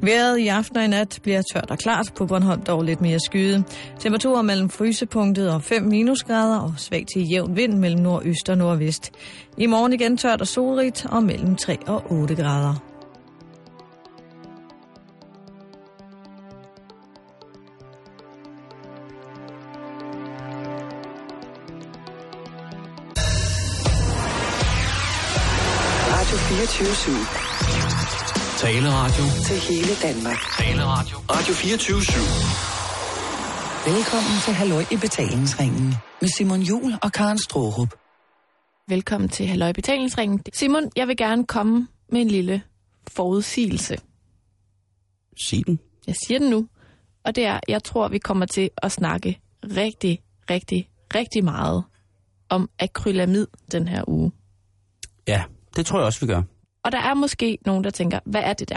Vejret i aften og i nat bliver tørt og klart, på Bornholm dog lidt mere skyde. Temperaturer mellem frysepunktet og 5 minusgrader og svag til jævn vind mellem nordøst og nordvest. I morgen igen tørt og solrigt og mellem 3 og 8 grader. Radio 24 Taleradio. til hele Danmark. Taleradio. Radio 24 Velkommen til Halløj i betalingsringen med Simon Jul og Karen Strohrup. Velkommen til Halløj Betalingsringen. Simon, jeg vil gerne komme med en lille forudsigelse. Sig den. Jeg siger den nu. Og det er, jeg tror, vi kommer til at snakke rigtig, rigtig, rigtig meget om akrylamid den her uge. Ja, det tror jeg også, vi gør. Og der er måske nogen, der tænker, hvad er det der?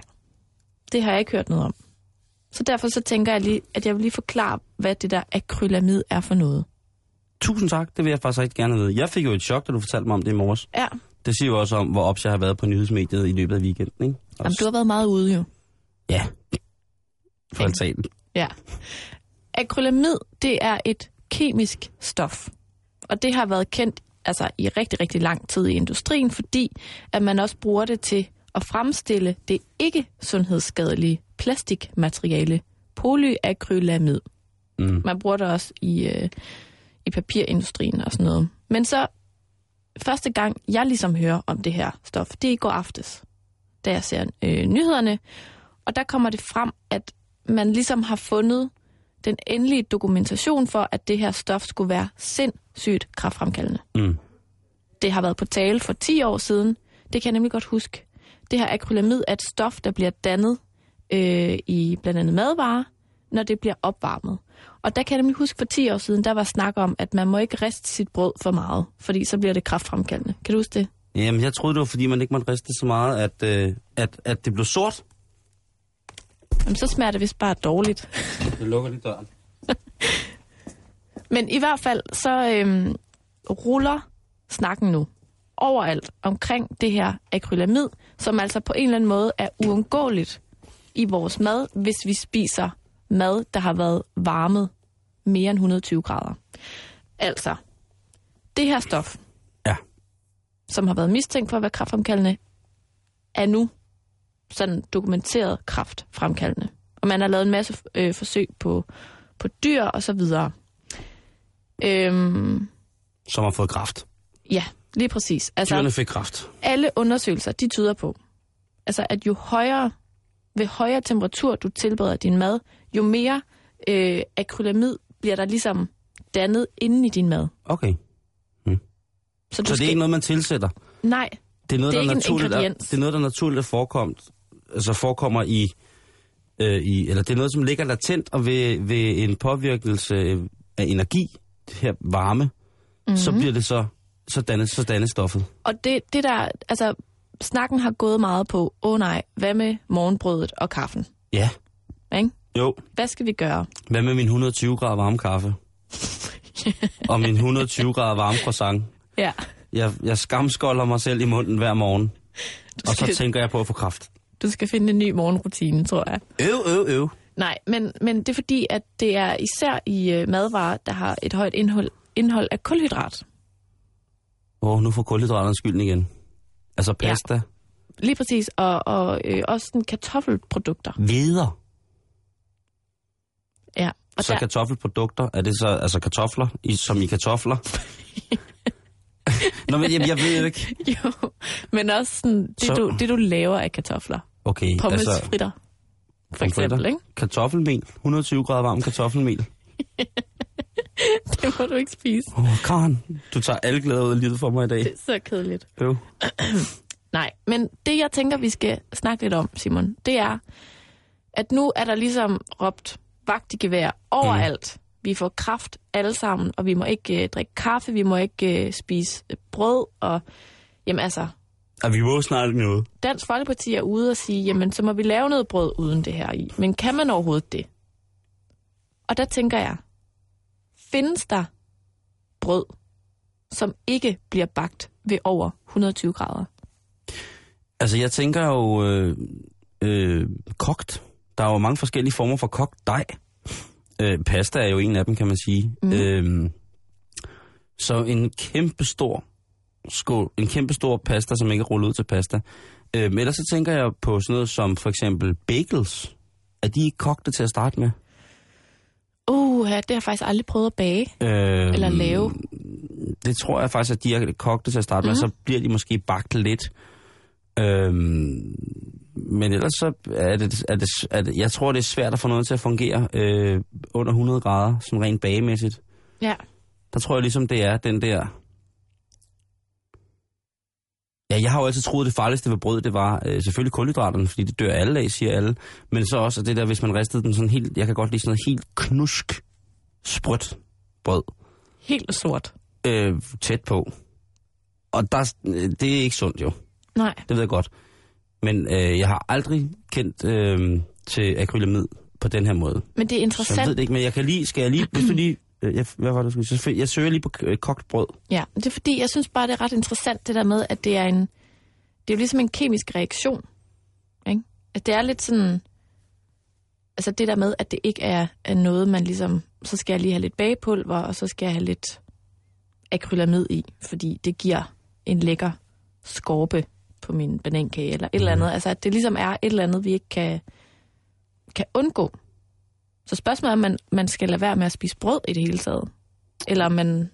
Det har jeg ikke hørt noget om. Så derfor så tænker jeg lige, at jeg vil lige forklare, hvad det der akrylamid er for noget. Tusind tak, det vil jeg faktisk rigtig gerne vide. Jeg fik jo et chok, da du fortalte mig om det i morges. Ja, Det siger jo også om, hvor ops jeg har været på nyhedsmediet i løbet af weekenden. Ikke? Og Jamen, du har været meget ude jo. Ja, for altanen. Ja. Akrylamid, det er et kemisk stof. Og det har været kendt altså, i rigtig, rigtig lang tid i industrien, fordi at man også bruger det til at fremstille det ikke sundhedsskadelige plastikmateriale polyakrylamid. Mm. Man bruger det også i, øh, i papirindustrien og sådan noget. Men så første gang, jeg ligesom hører om det her stof, det er i går aftes, da jeg ser øh, nyhederne. Og der kommer det frem, at man ligesom har fundet den endelige dokumentation for, at det her stof skulle være sindssygt kraftfremkaldende. Mm. Det har været på tale for 10 år siden. Det kan jeg nemlig godt huske. Det her akrylamid er et stof, der bliver dannet øh, i blandt andet madvarer, når det bliver opvarmet. Og der kan jeg nemlig huske for 10 år siden, der var snak om, at man må ikke riste sit brød for meget, fordi så bliver det kraftfremkaldende. Kan du huske det? Jamen, jeg troede, det var, fordi man ikke måtte riste så meget, at, øh, at, at det blev sort. Jamen, så smager det vist bare dårligt. Det lukker lige døren. Men i hvert fald, så øhm, ruller snakken nu overalt omkring det her akrylamid, som altså på en eller anden måde er uundgåeligt i vores mad, hvis vi spiser mad, der har været varmet mere end 120 grader. Altså, det her stof, Ja. som har været mistænkt for at være kraftfremkaldende, er nu sådan dokumenteret kraftfremkaldende. Og man har lavet en masse øh, forsøg på, på dyr og så videre. Øhm, Som har fået kraft. ja, lige præcis. Altså, Dyrene fik kraft. alle undersøgelser, de tyder på, altså at jo højere, ved højere temperatur du tilbereder din mad, jo mere øh, akrylamid bliver der ligesom dannet inde i din mad. Okay. Så, du Så det er skal, ikke noget, man tilsætter? Nej, Det er noget, Det er der ikke en naturligt er, ingrediens. det er noget, der naturligt er forekomt, altså forekommer i, øh, i, eller det er noget, som ligger latent, og ved, ved en påvirkelse af energi, det her varme, mm-hmm. så bliver det så, så dannes, så dannes stoffet. og det, det der, altså snakken har gået meget på, åh oh nej, hvad med morgenbrødet og kaffen? Ja, Ikke? jo. Hvad skal vi gøre? Hvad med min 120 grader varme kaffe? og min 120 grader varme croissant? Ja, Jeg, jeg skamskolder mig selv i munden hver morgen, og så tænker jeg på at få kraft. Du skal finde en ny morgenrutine, tror jeg. Øv, øv, øv. Nej, men, men det er fordi, at det er især i øh, madvarer, der har et højt indhold, indhold af kulhydrat. Åh, oh, nu får kulhydraterne skylden igen. Altså pasta, ja. Lige præcis, og, og øh, også sådan kartoffelprodukter. videre. Ja, og Så der, kartoffelprodukter, er det så altså kartofler, i, som i kartofler? Nå, men jeg, jeg ved ikke. jo, men også sådan, det, Så- du, det, du laver af kartofler. Okay, Pommes altså... fritter, for eksempel, ikke? Kartoffelmel, 120 grader varm kartoffelmel. Det må du ikke spise. Åh, oh, Karen, du tager alle glæder ud af livet for mig i dag. Det er så kedeligt. Øv. Nej, men det jeg tænker, vi skal snakke lidt om, Simon, det er, at nu er der ligesom råbt vagt i gevær overalt. Mm. Vi får kraft alle sammen, og vi må ikke øh, drikke kaffe, vi må ikke øh, spise brød, og jamen altså, Og vi må snart noget. Dansk Folkeparti er ude og sige, jamen så må vi lave noget brød uden det her i. Men kan man overhovedet det? Og der tænker jeg, findes der brød, som ikke bliver bagt ved over 120 grader? Altså, jeg tænker jo øh, øh, kogt. Der er jo mange forskellige former for kogt dej. Øh, pasta er jo en af dem, kan man sige. Mm. Øh, så en kæmpe stor skål, en kæmpe stor pasta, som ikke er rullet ud til pasta. Øh, ellers så tænker jeg på sådan noget som for eksempel bagels. Er de ikke kogte til at starte med? Uh, ja, det har jeg faktisk aldrig prøvet at bage. Øh, Eller lave. Det tror jeg faktisk, at de er kogte til at starte mm. med, så bliver de måske bagt lidt. Øhm, men ellers så er det, er, det, er det, jeg tror, det er svært at få noget til at fungere øh, under 100 grader, sådan rent bagemæssigt. Ja. Der tror jeg ligesom, det er den der... Ja, jeg har jo altid troet, at det farligste ved brød, det var øh, selvfølgelig kulhydraterne, fordi det dør alle af, siger alle. Men så også det der, hvis man ristede den sådan helt... Jeg kan godt lide sådan noget helt knusk, sprødt brød. Helt sort. Øh, tæt på. Og der, øh, det er ikke sundt jo, Nej. det ved jeg godt. Men øh, jeg har aldrig kendt øh, til akrylamid på den her måde. Men det er Så jeg interessant. ved det ikke, men jeg kan lige... Skal jeg lige... Hvis du lige jeg, hvad var det, du skulle sige? Jeg søger lige på øh, kogt brød. Ja, det er fordi, jeg synes bare, det er ret interessant, det der med, at det er en... Det er jo ligesom en kemisk reaktion. Ikke? At det er lidt sådan... Altså det der med, at det ikke er, er noget, man ligesom... Så skal jeg lige have lidt bagepulver, og så skal jeg have lidt akrylamid i, fordi det giver en lækker skorpe på min banankage, eller et eller andet. Altså at det ligesom er et eller andet, vi ikke kan, kan undgå. Så spørgsmålet er, om man, man skal lade være med at spise brød i det hele taget. Eller om man...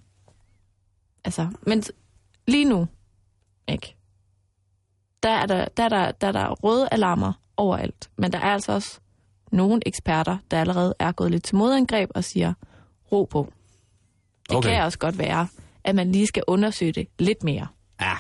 Altså, men lige nu, ikke? Der er der, der, er der, der er der røde alarmer overalt. Men der er altså også nogle eksperter, der allerede er gået lidt til modangreb og siger, ro på. Det Okay. kan også godt være, at man lige skal undersøge det lidt mere. Ja.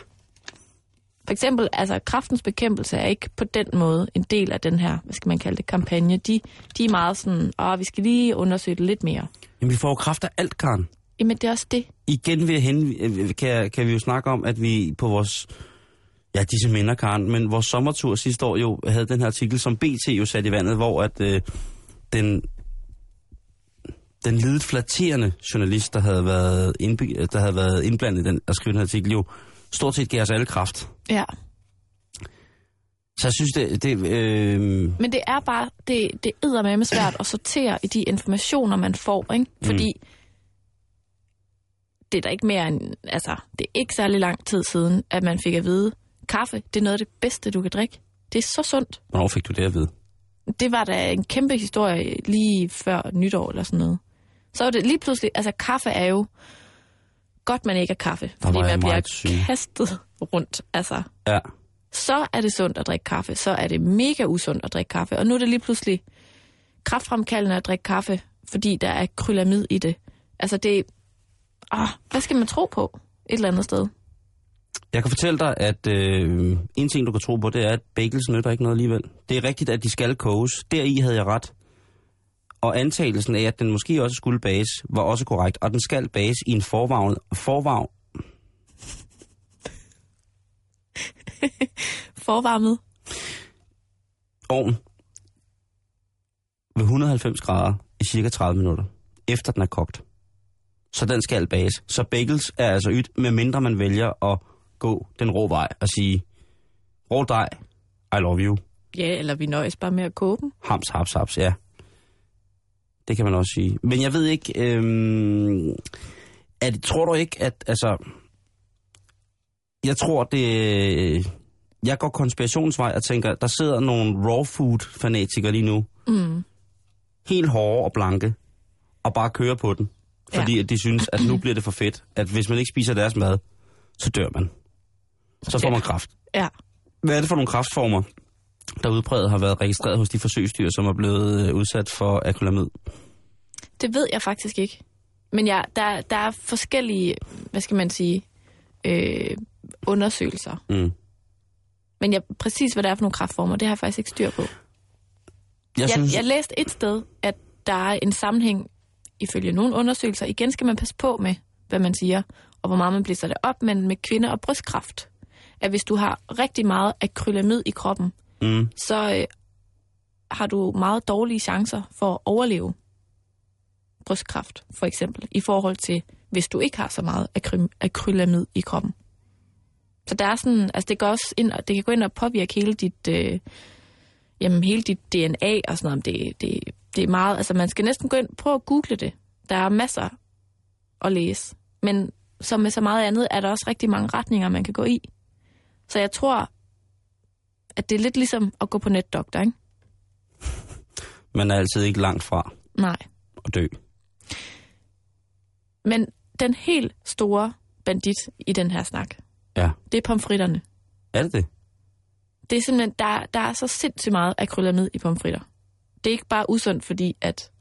For eksempel, altså kraftens bekæmpelse er ikke på den måde en del af den her, hvad skal man kalde det, kampagne. De, de er meget sådan, åh, vi skal lige undersøge det lidt mere. Jamen, vi får jo kraft af alt, Karen. Jamen, det er også det. Igen vil hen, øh, kan, kan vi jo snakke om, at vi på vores... Ja, disse minder, Karen, men vores sommertur sidste år jo havde den her artikel, som BT jo satte i vandet, hvor at øh, den, den lidet flatterende journalist, der havde, været indby, der havde været indblandet i den, at skrive den her artikel, jo stort set gav os alle kraft. Ja. Så jeg synes, det... det øh, Men det er bare, det, det er med svært at sortere i de informationer, man får, ikke? Fordi mm. det er da ikke mere end, altså, det er ikke særlig lang tid siden, at man fik at vide, kaffe, det er noget af det bedste, du kan drikke. Det er så sundt. hvornår fik du det at vide? Det var da en kæmpe historie lige før nytår eller sådan noget. Så var det lige pludselig, altså kaffe er jo, godt man ikke er kaffe, fordi man bliver syg. kastet rundt, altså Ja. så er det sundt at drikke kaffe, så er det mega usundt at drikke kaffe. Og nu er det lige pludselig kraftfremkaldende at drikke kaffe, fordi der er kryllamid i det. Altså det, ah, hvad skal man tro på et eller andet sted? Jeg kan fortælle dig, at øh, en ting, du kan tro på, det er, at bagels nytter ikke noget alligevel. Det er rigtigt, at de skal koges. Deri havde jeg ret. Og antagelsen af, at den måske også skulle bages, var også korrekt. Og den skal bages i en forvagn, forvagn, Forvarmet. ovn ved 190 grader i cirka 30 minutter, efter den er kogt. Så den skal bages. Så bagels er altså ydt, medmindre man vælger at gå den rå vej og sige, rå dej, I love you. Ja, eller vi nøjes bare med at koge dem. Hams, haps, haps, ja. Det kan man også sige. Men jeg ved ikke, er det, tror du ikke, at, altså, jeg tror, det, jeg går konspirationsvej og tænker, der sidder nogle raw food fanatikere lige nu, Mm. helt hårde og blanke, og bare kører på den. Fordi Ja. at de synes, at nu bliver det for fedt, at hvis man ikke spiser deres mad, så dør man. Så får man kraft. Ja. Hvad er det for nogle kraftformer, der udbredt har været registreret hos de forsøgsdyr, som er blevet øh, udsat for akrylamid? Det ved jeg faktisk ikke. Men ja, der, der er forskellige, hvad skal man sige, øh, undersøgelser. Mm. Men ja, præcis hvad det er for nogle kraftformer, det har jeg faktisk ikke styr på. Jeg, Jeg, synes, jeg læste et sted, at der er en sammenhæng, ifølge nogle undersøgelser. Igen skal man passe på med, hvad man siger, og hvor meget man blæser det op, men med kvinder og brystkræft. At hvis du har rigtig meget akrylamid i kroppen, mm, så øh, har du meget dårlige chancer for at overleve brystkræft, for eksempel, i forhold til, hvis du ikke har så meget akry- akrylamid i kroppen. Så der er sådan, altså det, går også ind, og- det kan gå ind og påvirke hele dit, øh, jamen hele dit DNA og sådan noget, det, det, det er meget, altså man skal næsten gå ind, prøve at google det. Der er masser at læse. Men som med så meget andet, er der også rigtig mange retninger, man kan gå i. Så jeg tror, at det er lidt ligesom at gå på netdoktor, ikke? Man er altid ikke langt fra Nej. at dø. Men den helt store bandit i den her snak, Ja. det er pomfritterne. Er det det? Det er simpelthen, der, der er så sindssygt meget akrylamid i pomfritter. Det er ikke bare usundt, fordi at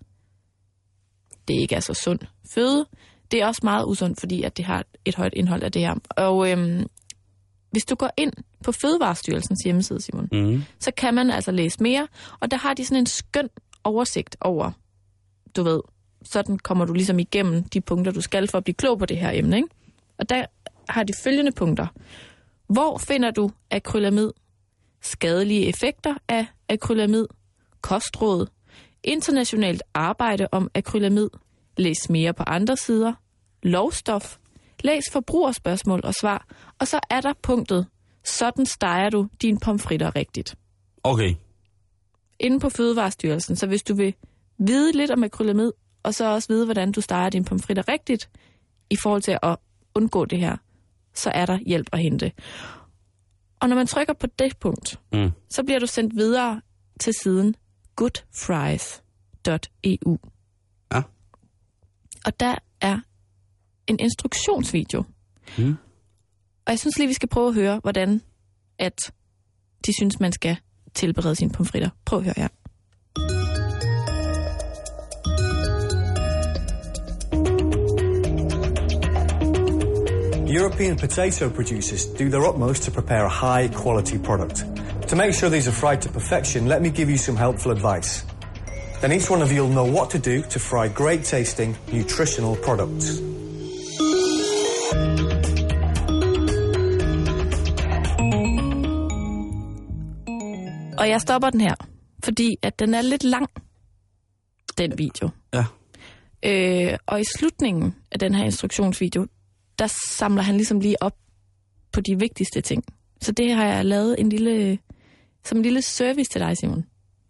det ikke er så sund føde. Det er også meget usundt, fordi at det har et højt indhold af det her. Og øhm, hvis du går ind på Fødevarestyrelsens hjemmeside, Simon, Mm. så kan man altså læse mere, og der har de sådan en skøn oversigt over, du ved, sådan kommer du ligesom igennem de punkter, du skal for at blive klog på det her emne, ikke? Og der har de følgende punkter. Hvor finder du akrylamid? Skadelige effekter af akrylamid? Kostråd? Internationalt arbejde om akrylamid? Læs mere på andre sider. Lovstof? Læs forbrugerspørgsmål og svar. Og så er der punktet. Sådan steger du dine pomfritter rigtigt. Okay. Inde på Fødevarestyrelsen, så hvis du vil vide lidt om akrylamid, og så også vide, hvordan du steger dine pomfritter rigtigt, i forhold til at undgå det her, så er der hjælp at hente. Og når man trykker på det punkt, Mm. så bliver du sendt videre til siden goodfries.eu. Ja. Og der er en instruktionsvideo. Mm. Og jeg synes lige, vi skal prøve at høre, hvordan at de synes, man skal tilberede sine pomfritter. Prøv at høre her. European potato producers do their utmost to prepare a high quality product. To make sure these are fried to perfection, let me give you some helpful advice. Then each one of you will know what to do to fry great tasting, nutritional products. Og jeg stopper den her, fordi at den er lidt lang, den video. Ja. Øh, og i slutningen af den her instruktionsvideo, der samler han ligesom lige op på de vigtigste ting. Så det har jeg lavet en lille, som en lille service til dig, Simon.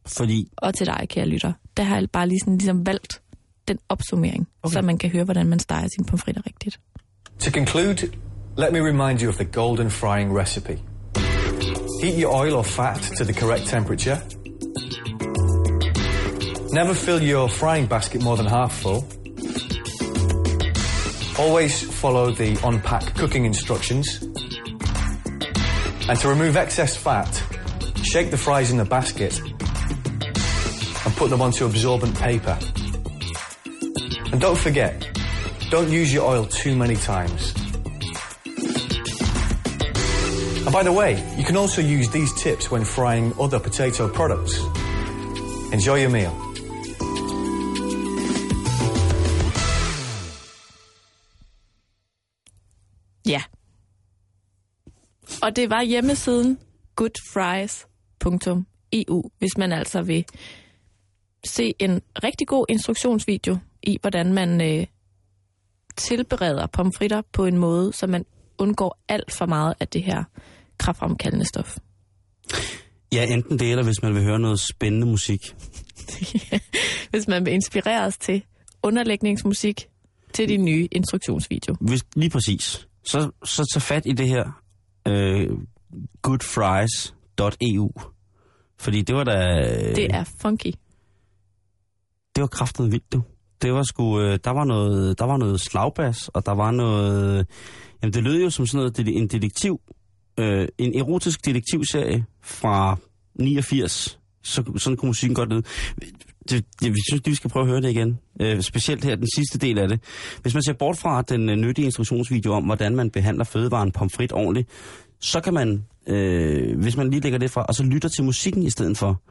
Fordi, Og til dig, kære lytter. Der har jeg bare lige sådan, ligesom valgt den opsummering, okay. så man kan høre, hvordan man steger sine pomfritter rigtigt. To conclude, let me remind you of the golden frying recipe. Heat your oil or fat to the correct temperature. Never fill your frying basket more than half full. Always follow the on-pack cooking instructions. And to remove excess fat, shake the fries in the basket and put them onto absorbent paper. And don't forget, don't use your oil too many times. And by the way, you can also use these tips when frying other potato products. Enjoy your meal. Ja. Og det var hjemmesiden goodfries.eu, hvis man altså vil se en rigtig god instruktionsvideo i, hvordan man øh, tilbereder pomfritter på en måde, så man undgår alt for meget af det her kraftfremkaldende stof. ja, enten det, eller hvis man vil høre noget spændende musik. hvis man vil inspireres til underlægningsmusik til din nye instruktionsvideo. Hvis, lige præcis. Så, så tag fat i det her øh, goodfries.eu. Fordi det var da... Øh, Det er funky. det var kraftet vildt, du. Det var sgu, øh, der var noget, der var noget slagbas, og der var noget, jamen det lød jo som sådan noget, det- en detektiv, øh, en erotisk detektivserie fra 89. Så, sådan kunne musikken godt lyde. Det, det, vi synes, vi skal prøve at høre det igen. Øh, specielt her, den sidste del af det. Hvis man ser bort fra den øh, nyttige instruktionsvideo om, hvordan man behandler fødevaren pomfrit ordentligt, så kan man, øh, hvis man lige lægger det fra, og så lytter til musikken i stedet for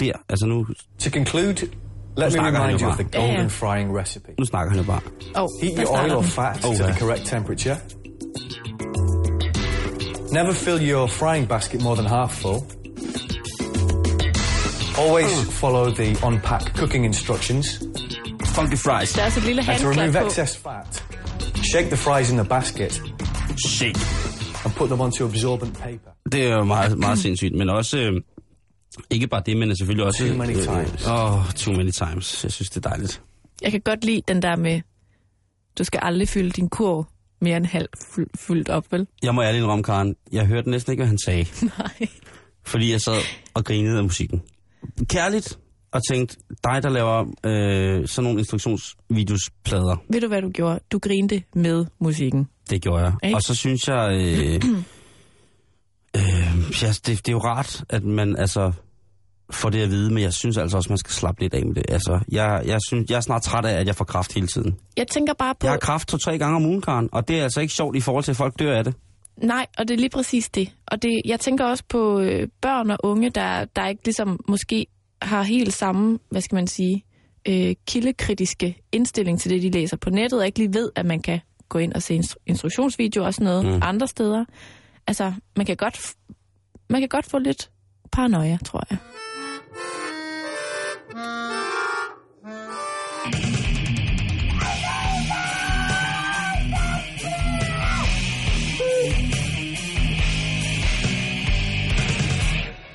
der. Altså nu, To conclude, let me remind jo you of the Ja, ja. golden frying recipe. nu snakker han jo bare. Oh, Heat der your oil starter or fat Oh, to the correct temperature. Never fill your frying basket more than half full. Always follow the on-pack cooking instructions. Funky fries. Der også et And to remove excess fat, shake the fries in the basket Shit. and put them onto absorbent paper. Det er jo meget, meget sindssygt, men også, øh, Ikke bare det, men selvfølgelig også... Too many times. Åh, oh, too many times. Jeg synes, det er dejligt. Jeg kan godt lide den der med, du skal aldrig fylde din kurv mere end halvt fuld- fyldt op, vel? Jeg må ærligt indrømme, Karen, jeg hørte næsten ikke, hvad han sagde. Nej. fordi jeg sad og grinede af musikken. Kærligt, og tænkte, dig der laver øh, sådan nogle instruktionsvideosplader, Ved du, hvad du gjorde? Du grinte med musikken. det gjorde jeg. Ikke? Og så synes jeg, øh, øh, ja, det, det er jo rart, at man altså får det at vide, men jeg synes altså også, man skal slappe lidt af med det. Altså, jeg, jeg, synes, jeg er snart træt af, at jeg får kraft hele tiden. Jeg tænker bare på... Jeg har kraft to-tre gange om ugen, Karen, og det er altså ikke sjovt i forhold til, at folk dør af det. Nej, og det er lige præcis det. Og det, jeg tænker også på øh, børn og unge, der, der ikke ligesom måske har helt samme, hvad skal man sige, øh, kildekritiske indstilling til det, de læser på nettet, og ikke lige ved, at man kan gå ind og se instru- instruktionsvideoer og sådan noget Mm. andre steder. Altså, man kan godt, man kan godt få lidt paranoia, tror jeg.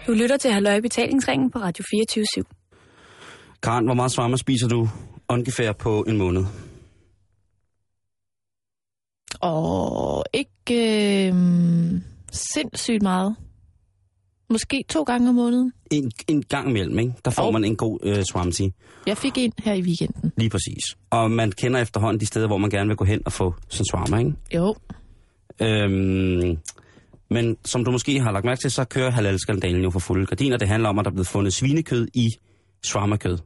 Du lytter til Halløj Betalingsringen på Radio 24 Karen, hvor meget svarmer spiser du ungefær på en måned? Og ikke øh, sindssygt meget. Måske to gange om måneden. En, en gang imellem, ikke? Der får Jo. man en god øh, swamti. Jeg fik en her i weekenden. Lige præcis. Og man kender efterhånden de steder, hvor man gerne vil gå hen og få sådan swarma, ikke? Jo. Øhm, men som du måske har lagt mærke til, så kører halalskandalen jo for fulde gardiner. Det handler om, at der er blevet fundet svinekød i shawarma-kød.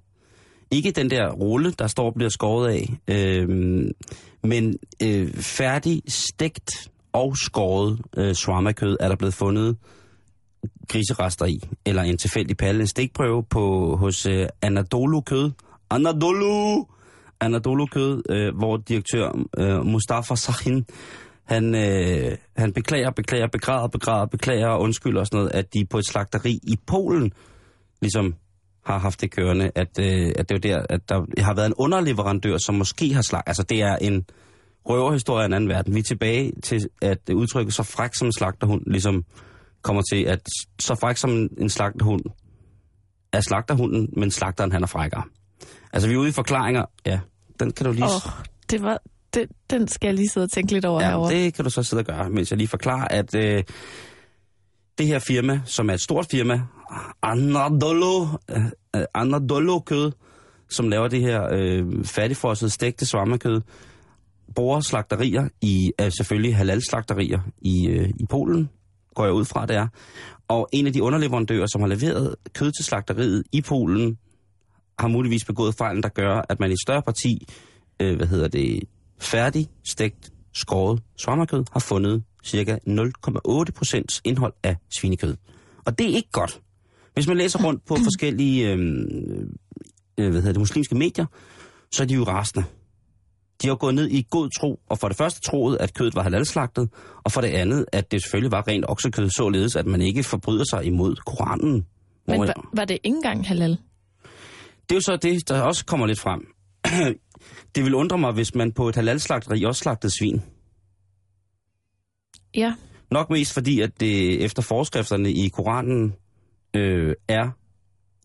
Ikke den der rulle, der står og bliver skåret af, øh, men øh, færdig, stegt og skåret øh, shawarma-kød er der blevet fundet griserester i, eller en tilfældig palle, en stikprøve på, hos øh, Anadolu Kød. Anadolu! Anadolu Kød, øh, hvor direktør øh, Mustafa Sahin, han, øh, han beklager, beklager, begræder, begræder, beklager og undskylder og sådan noget, at de på et slagteri i Polen ligesom har haft det kørende, at, øh, at det er der, at der har været en underleverandør, som måske har slag... Altså, det er en røverhistorie af en anden verden. Vi er tilbage til, at udtrykket så fræk som en slagterhund ligesom kommer til, at så fræk som en, slagterhund er slagterhunden, men slagteren han er frækkere. Altså, vi er ude i forklaringer. Ja, den kan du lige... Oh, det var, det, den skal jeg lige sidde og tænke lidt over Ja, herovre. det kan du så sidde og gøre, mens jeg lige forklarer, at øh, det her firma, som er et stort firma, Anadolu, øh, øh Anadolu Kød, som laver det her øh, fattigfrosset, stegte svammekød, bruger slagterier i, øh, selvfølgelig halal-slagterier i, øh, i Polen, går jeg ud fra, det er. Og en af de underleverandører, som har leveret kød til slagteriet i Polen, har muligvis begået fejlen, der gør, at man i større parti, øh, hvad hedder det, færdig, stegt, skåret svammekød, har fundet cirka 0,8 procents indhold af svinekød. Og det er ikke godt. Hvis man læser rundt på forskellige øh, øh, hvad hedder det, muslimske medier, så er de jo rasende. De har gået ned i god tro, og for det første troet, at kødet var halalslagtet, og for det andet, at det selvfølgelig var rent oksekød, således at man ikke forbryder sig imod Koranen. Men var, var det ikke engang halal? det er jo så det, der også kommer lidt frem. det vil undre mig, hvis man på et halalslagteri også slagtede svin. Ja. Nok mest fordi, at det efter forskrifterne i Koranen øh, er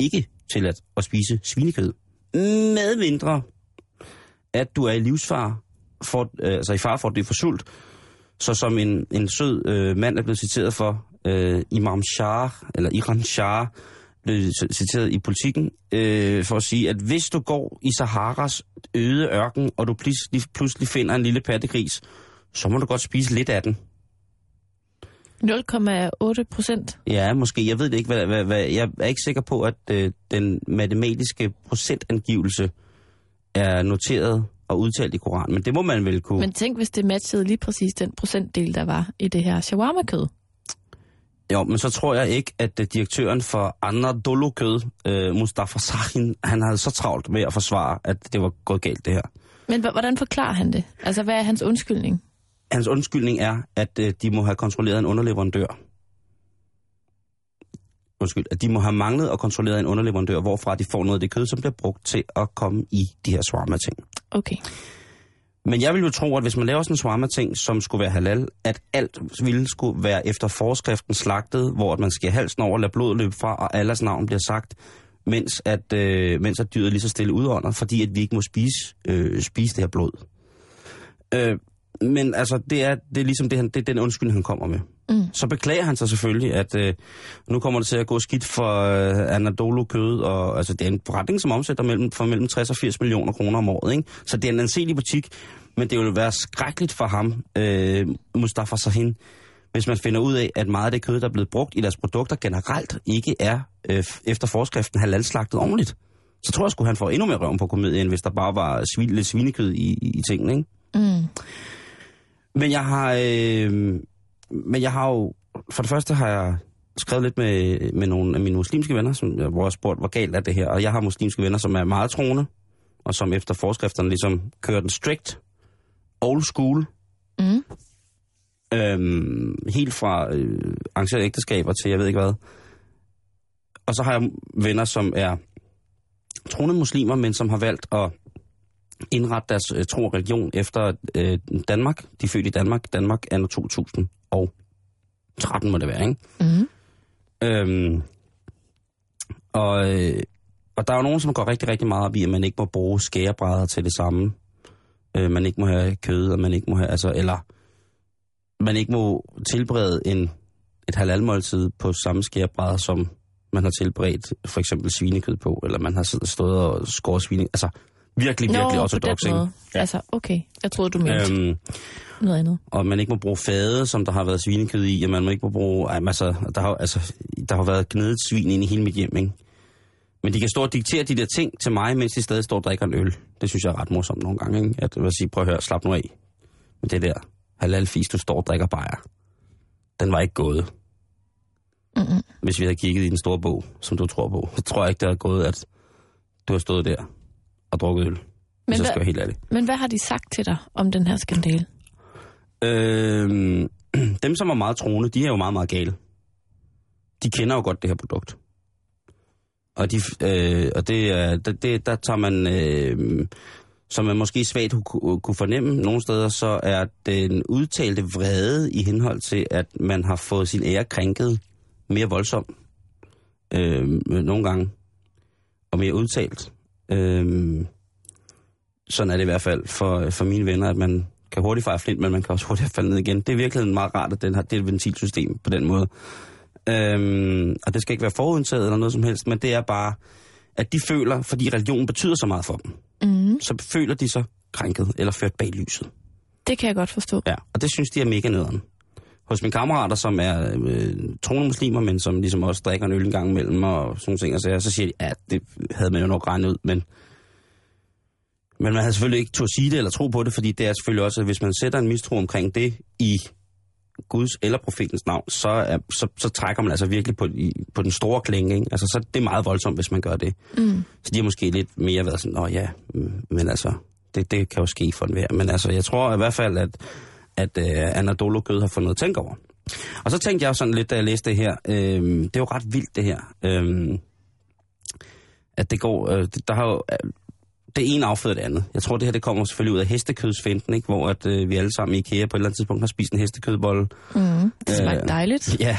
ikke tilladt at spise svinekød. Med mindre, at du er i livsfar, for, øh, altså i far for at blive for sult. Så som en, en sød øh, mand er blevet citeret for, øh, Imam Shah, eller Iran Shah, blev citeret i politikken, øh, for at sige, at hvis du går i Saharas øde ørken, og du pludselig, pludselig finder en lille pattegris, så må du godt spise lidt af den. 0,8 procent. Ja, måske. Jeg ved det ikke. Hvad, hvad, hvad, jeg er ikke sikker på, at øh, den matematiske procentangivelse er noteret og udtalt i Koranen. Men det må man vel kunne. Men tænk, hvis det matchede lige præcis den procentdel, der var i det her shawarma-kød. Jo, men så tror jeg ikke, at øh, direktøren for Anadolu Kød, øh, Mustafa Sahin, han havde så travlt med at forsvare, at det var gået galt det her. Men hvordan forklarer han det? Altså, hvad er hans undskyldning? Hans undskyldning er, at øh, de må have kontrolleret en underleverandør. Undskyld, at de må have manglet og kontrolleret en underleverandør, hvorfra de får noget af det kød, som bliver brugt til at komme i de her swarma-ting. Okay. Men jeg vil jo tro, at hvis man laver sådan en shawarma-ting, som skulle være halal, at alt ville skulle være efter forskriften slagtet, hvor man skal halsen over, lade blodet løbe fra, og alles navn bliver sagt, mens at, øh, mens at dyret lige så stille udånder, fordi at vi ikke må spise, øh, spise det her blod. Øh, men altså, det er, det er ligesom det, han, det er den undskyldning, han kommer med. Mm. Så beklager han sig selvfølgelig, at øh, nu kommer det til at gå skidt for øh, Anadolu kød, og altså, det er en forretning, som omsætter mellem, for mellem 60 og 80 millioner kroner om året. Ikke? Så det er en anselig butik, men det vil være skrækkeligt for ham, øh, Mustafa Sahin, hvis man finder ud af, at meget af det kød, der er blevet brugt i deres produkter generelt, ikke er øh, efter forskriften halalslagtet ordentligt. Så tror jeg sgu, han får endnu mere røven på komedien, hvis der bare var svin, lidt svinekød i, i, tingene. Ikke? Mm. Men jeg har, øh, men jeg har jo, for det første har jeg skrevet lidt med, med nogle af mine muslimske venner, som, hvor jeg har spurgt, hvor galt er det her. Og jeg har muslimske venner, som er meget troende, og som efter forskrifterne ligesom kører den strict, old school, Mm. øhm, helt fra øh, arrangerede ægteskaber til jeg ved ikke hvad. Og så har jeg venner, som er troende muslimer, men som har valgt at indrette deres øh, tro og religion efter øh, Danmark. De er født i Danmark. Danmark er nu 2013 må det være, ikke? Mm. Øhm, og, øh, og der er jo nogen, som går rigtig, rigtig meget op i, at man ikke må bruge skærebrædder til det samme. Øh, man ikke må have kød, og man ikke må have, altså, eller man ikke må tilberede en, et halalmåltid på samme skærebrædder, som man har tilberedt for eksempel svinekød på, eller man har stået og skåret svine. Altså, virkelig, virkelig Nå, ortodox, ikke? måde. Altså, okay. Jeg troede, du mente øhm. Noget andet. og man ikke må bruge fade, som der har været svinekød i, og man må ikke må bruge... Ej, altså, der har, altså, der har været gnedet svin ind i hele mit hjem, ikke? Men de kan stå og diktere de der ting til mig, mens de stadig står og drikker en øl. Det synes jeg er ret morsomt nogle gange, ikke? At jeg vil sige, prøv at høre, slap nu af. Men det der halalfis, du står og drikker bajer, den var ikke gået. Mm-mm. Hvis vi havde kigget i den store bog, som du tror på, så tror jeg ikke, det havde gået, at du har stået der og drukket øl. Men så hvad- skal jeg være helt ærlig. Men hvad har de sagt til dig om den her skandale? Øhm, dem, som er meget troende, de er jo meget, meget gale. De kender jo godt det her produkt. Og, de, øh, og det, er- det, der tager man, øh, som man måske svagt kunne, fornemme nogle steder, så er den udtalte vrede i henhold til, at man har fået sin ære krænket mere voldsom. Øh, nogle gange. Og mere udtalt. Øh, sådan er det i hvert fald for, for mine venner, at man kan hurtigt fejre flint, men man kan også hurtigt falde ned igen. Det er virkelig meget rart, at den har det er et ventilsystem på den måde. Øhm, og det skal ikke være forudtaget eller noget som helst, men det er bare, at de føler, fordi religion betyder så meget for dem, Mm. så føler de sig krænket eller ført bag lyset. Det kan jeg godt forstå. Ja, og det synes de er mega nederen. Hos mine kammerater, som er øh, troende muslimer, men som ligesom også drikker en øl en gang imellem og sådan ting, og så, så siger de, ja, det havde man jo nok regnet ud, men, men man havde selvfølgelig ikke turde sige det eller tro på det, fordi det er selvfølgelig også, at hvis man sætter en mistro omkring det i Guds eller profetens navn, så, er, så, så trækker man altså virkelig på, i, på den store klinge. Ikke? Altså, så det er meget voldsomt, hvis man gør det. Mm. Så de har måske lidt mere været sådan, åh ja, mm, men altså, det, det kan jo ske for enhver. Men altså, jeg tror i hvert fald, at, at uh, Anadolu Kød har fået noget at tænke over. Og så tænkte jeg sådan lidt, da jeg læste det her, øhm, det er jo ret vildt det her, øhm, at det går, øh, der har jo, øh, det ene afføder det andet. Jeg tror, det her det kommer selvfølgelig ud af hestekødsfinden, ikke? hvor at, øh, vi alle sammen i IKEA på et eller andet tidspunkt har spist en hestekødbolle. Mm. Det smagte Øh, dejligt. Ja,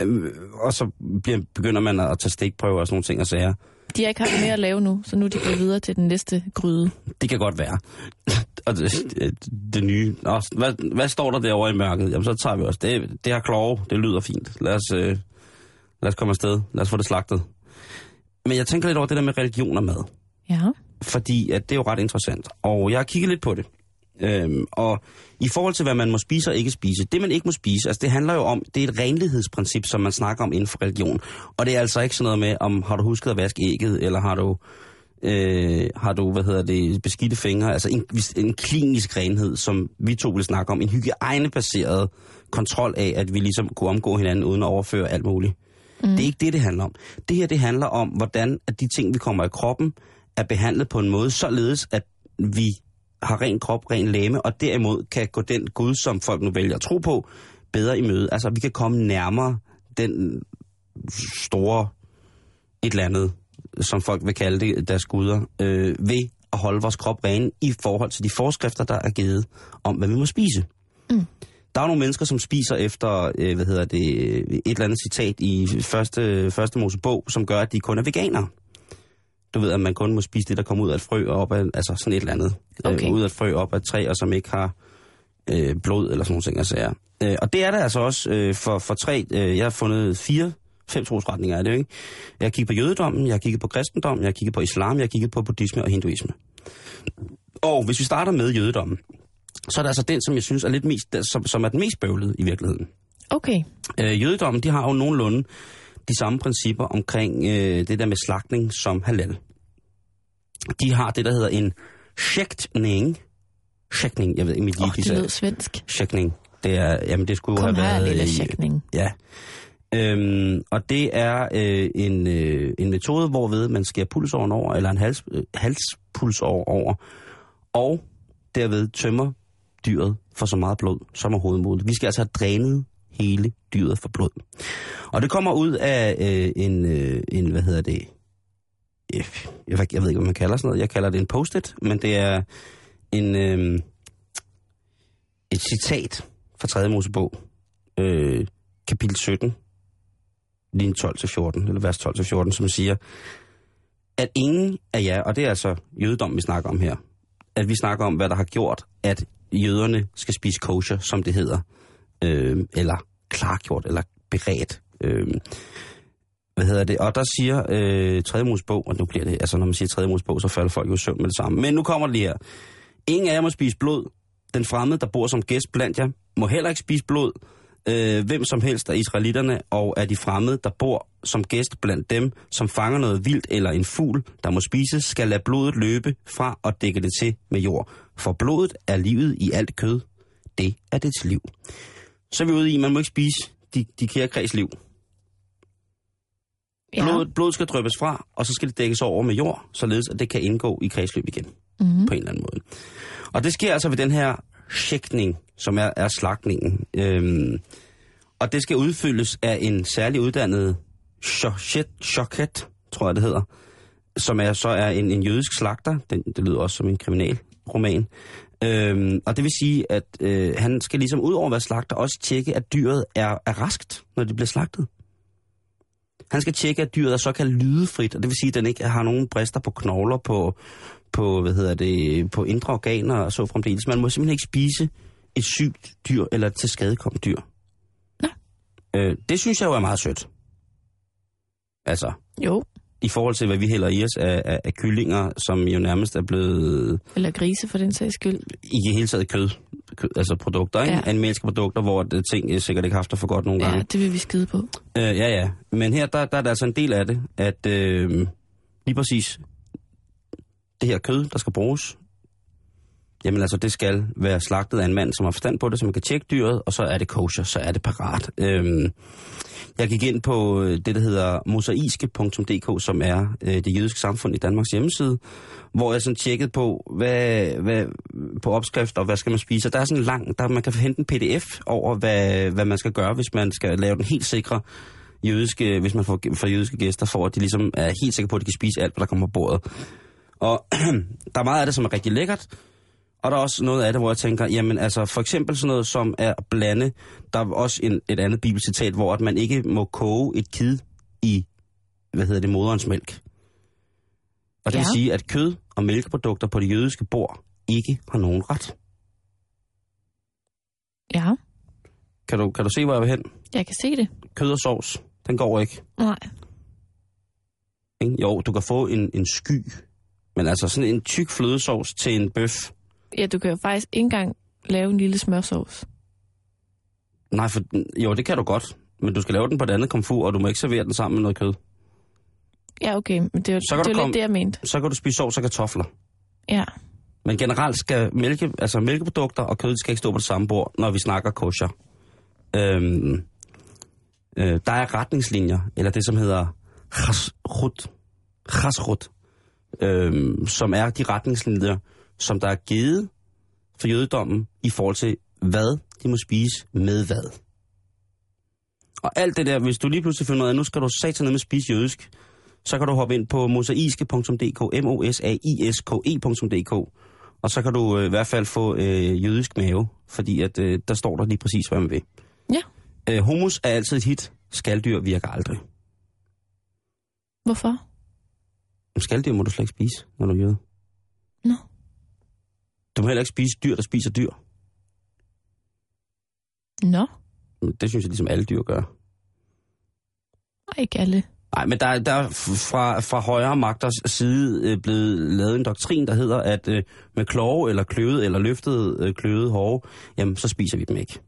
øhm, og så bliver, begynder man at tage stikprøver og sådan nogle ting og sager. De har ikke haft mere at lave nu, så nu er de gået videre til den næste gryde. Det kan godt være. og det, det, det nye... Nå, hvad, hvad står der derovre i mørket? Jamen, så tager vi også. Det, det har klove. Det lyder fint. Lad os, øh, lad os komme afsted. Lad os få det slagtet. Men jeg tænker lidt over det der med religion og mad. Ja. Fordi at det er jo ret interessant. Og jeg har kigget lidt på det. Øhm, og i forhold til, hvad man må spise og ikke spise, det man ikke må spise, altså det handler jo om, det er et renlighedsprincip, som man snakker om inden for religion. Og det er altså ikke sådan noget med, om har du husket at vaske ægget, eller har du, øh, har du hvad hedder det, beskidte fingre, altså en, en klinisk renhed, som vi to vil snakke om, en hygiejnebaseret kontrol af, at vi ligesom kunne omgå hinanden uden at overføre alt muligt. Mm. Det er ikke det, det handler om. Det her, det handler om, hvordan at de ting, vi kommer i kroppen, er behandlet på en måde, således at vi har ren krop, ren læme, og derimod kan gå den Gud, som folk nu vælger at tro på, bedre i møde. Altså, vi kan komme nærmere den store et eller andet, som folk vil kalde det, deres guder, øh, ved at holde vores krop ren i forhold til de forskrifter, der er givet om, hvad vi må spise. Mm. Der er nogle mennesker, som spiser efter, øh, hvad hedder det, et eller andet citat i første, første Mosebog, som gør, at de kun er veganere. Du ved, at man kun må spise det, der kommer ud af et frø og op af, altså sådan et eller andet. Okay. Øh, ud af et frø op af et træ, og som ikke har øh, blod eller sådan nogle ting at sige. Øh, og det er der altså også øh, for, for tre, øh, jeg har fundet fire, fem trosretninger er det jo, ikke? Jeg har kigget på jødedommen, jeg har kigget på kristendom, jeg har kigget på islam, jeg har kigget på buddhisme og hinduisme. Og hvis vi starter med jødedommen, så er det altså den, som jeg synes er lidt mest, som, som er den mest bøvlede i virkeligheden. Okay. Øh, jødedommen, de har jo nogenlunde de samme principper omkring øh, det der med slagtning som halal. De har det, der hedder en shæktning. Shæktning, jeg ved ikke, mit oh, det lød svensk. Shæktning. Det er, jamen det skulle Kom have her, været... lille i- tjekning. Ja. Øhm, og det er øh, en, øh, en metode, hvorved man skærer pulsåren over, eller en hals, øh, halspulsår over, og derved tømmer dyret for så meget blod som overhovedet muligt. Vi skal altså have drænet hele dyret for blod. Og det kommer ud af øh, en, øh, en, hvad hedder det, øh, jeg, jeg ved ikke, hvad man kalder sådan noget. Jeg kalder det en post-it, men det er en, øh, et citat fra 3. Mosebog, øh, kapitel 17, linje 12-14, eller vers 12-14, som siger, at ingen af jer, og det er altså jødedom, vi snakker om her, at vi snakker om, hvad der har gjort, at jøderne skal spise kosher, som det hedder, øh, eller klargjort, eller beredt. Øh, hvad hedder det? Og der siger øh, 3. Mosebog, og nu bliver det, altså når man siger 3. Mosebog, så falder folk jo i søvn med det samme. Men nu kommer det lige her. Ingen af jer må spise blod. Den fremmede, der bor som gæst blandt jer, må heller ikke spise blod. Øh, hvem som helst af israelitterne og af de fremmede, der bor som gæst blandt dem, som fanger noget vildt eller en fugl, der må spises, skal lade blodet løbe fra og dække det til med jord. For blodet er livet i alt kød. Det er dets liv. Så er vi ude i, man må ikke spise de, de kære kreds liv. Ja. Blodet, blodet skal drøbes fra, og så skal det dækkes over med jord, således at det kan indgå i kredsløb igen Mm-hmm. på en eller anden måde. Og det sker altså ved den her sjækning, som er, er slagtningen. Øhm, og det skal udfyldes af en særlig uddannet shochet tror jeg det hedder, som er så er en, en jødisk slagter. Den, det lyder også som en kriminalroman. Øhm, og det vil sige, at øh, han skal ligesom ud over at være slagter, også tjekke, at dyret er, er raskt, når det bliver slagtet. Han skal tjekke, at dyret er såkaldt lydefrit, og det vil sige, at den ikke har nogen brister på knogler, på, på, hvad hedder det, på indre organer og så fremdeles. Man må simpelthen ikke spise et sygt dyr eller et til skadekommet dyr. Nå. Øh, det synes jeg jo er meget sødt. Altså, Jo, i forhold til, hvad vi hælder i os af, af, af kyllinger, som jo nærmest er blevet eller grise for den sags skyld. i det hele taget kød, kød altså produkter, ikke? Ja. Animalske produkter, hvor det, ting øh, sikkert ikke har haft det for godt nogle gange. Ja, det vil vi skide på. Øh, ja, ja. Men her, der, der er der altså en del af det, at øh, lige præcis det her kød, der skal bruges, jamen altså, det skal være slagtet af en mand, som har forstand på det, så man kan tjekke dyret, og så er det kosher, så er det parat. Øhm, jeg gik ind på øh, det, der hedder mosaiske.dk, som er øh, det jødiske samfund i Danmarks hjemmeside, hvor jeg sådan tjekkede på, hvad, hvad, på opskrifter, og hvad skal man spise. Og der er sådan en lang, der man kan hente en pdf over, hvad, hvad man skal gøre, hvis man skal lave den helt sikre jødiske, hvis man får, får jødiske gæster, for at de ligesom er helt sikre på, at de kan spise alt, hvad der kommer på bordet. Og der er meget af det, som er rigtig lækkert, og der er også noget af det, hvor jeg tænker, jamen altså for eksempel sådan noget som er at blande, der er også en, et andet bibelcitat, hvor at man ikke må koge et kid i, hvad hedder det, moderens mælk. Og det ja. vil sige, at kød og mælkeprodukter på det jødiske bord ikke har nogen ret. Ja, Kan du, kan du se, hvor jeg vil hen? jeg kan se det. Kød og sovs, den går ikke. Nej. Jo, du kan få en, en sky, men altså sådan en tyk flødesovs til en bøf. Ja, du kan jo faktisk ikke engang lave en lille smørsovs. Nej, for, jo, det kan du godt, men du skal lave den på et andet komfur, og du må ikke servere den sammen med noget kød. Ja, okay, men det er jo, Så det jo komme- lidt det, jeg mente. Så kan du spise sovs og kartofler. Ja, Men generelt skal mælke, altså mælkeprodukter og kød skal ikke stå på det samme bord, når vi snakker kosher. Øhm, øh, der er retningslinjer, eller det som hedder chasrut, chasrut, øhm, som er de retningslinjer, som der er givet for jødedommen i forhold til, hvad de må spise med hvad. Og alt det der, hvis du lige pludselig finder ud af, at nu skal du satan med spise jødisk, så kan du hoppe ind på mosaiske.dk, m o s a i s k e.dk, og så kan du øh, i hvert fald få øh, jødisk mave, fordi at, øh, der står der lige præcis, hvad man vil. Ja. Øh, hummus er altid et hit, skalddyr virker aldrig. Hvorfor? Men Skalddyr må du slet ikke spise, når du er jøde. Nå. Du må heller ikke spise dyr, der spiser dyr. Nå. Det synes jeg ligesom alle dyr gør. Ej, ikke alle. Nej, men der, der er fra, fra højere magters side øh, blevet lavet en doktrin, der hedder, at øh, med kloge eller kløvet eller løftet øh, kløvet hove, jamen så spiser vi dem ikke.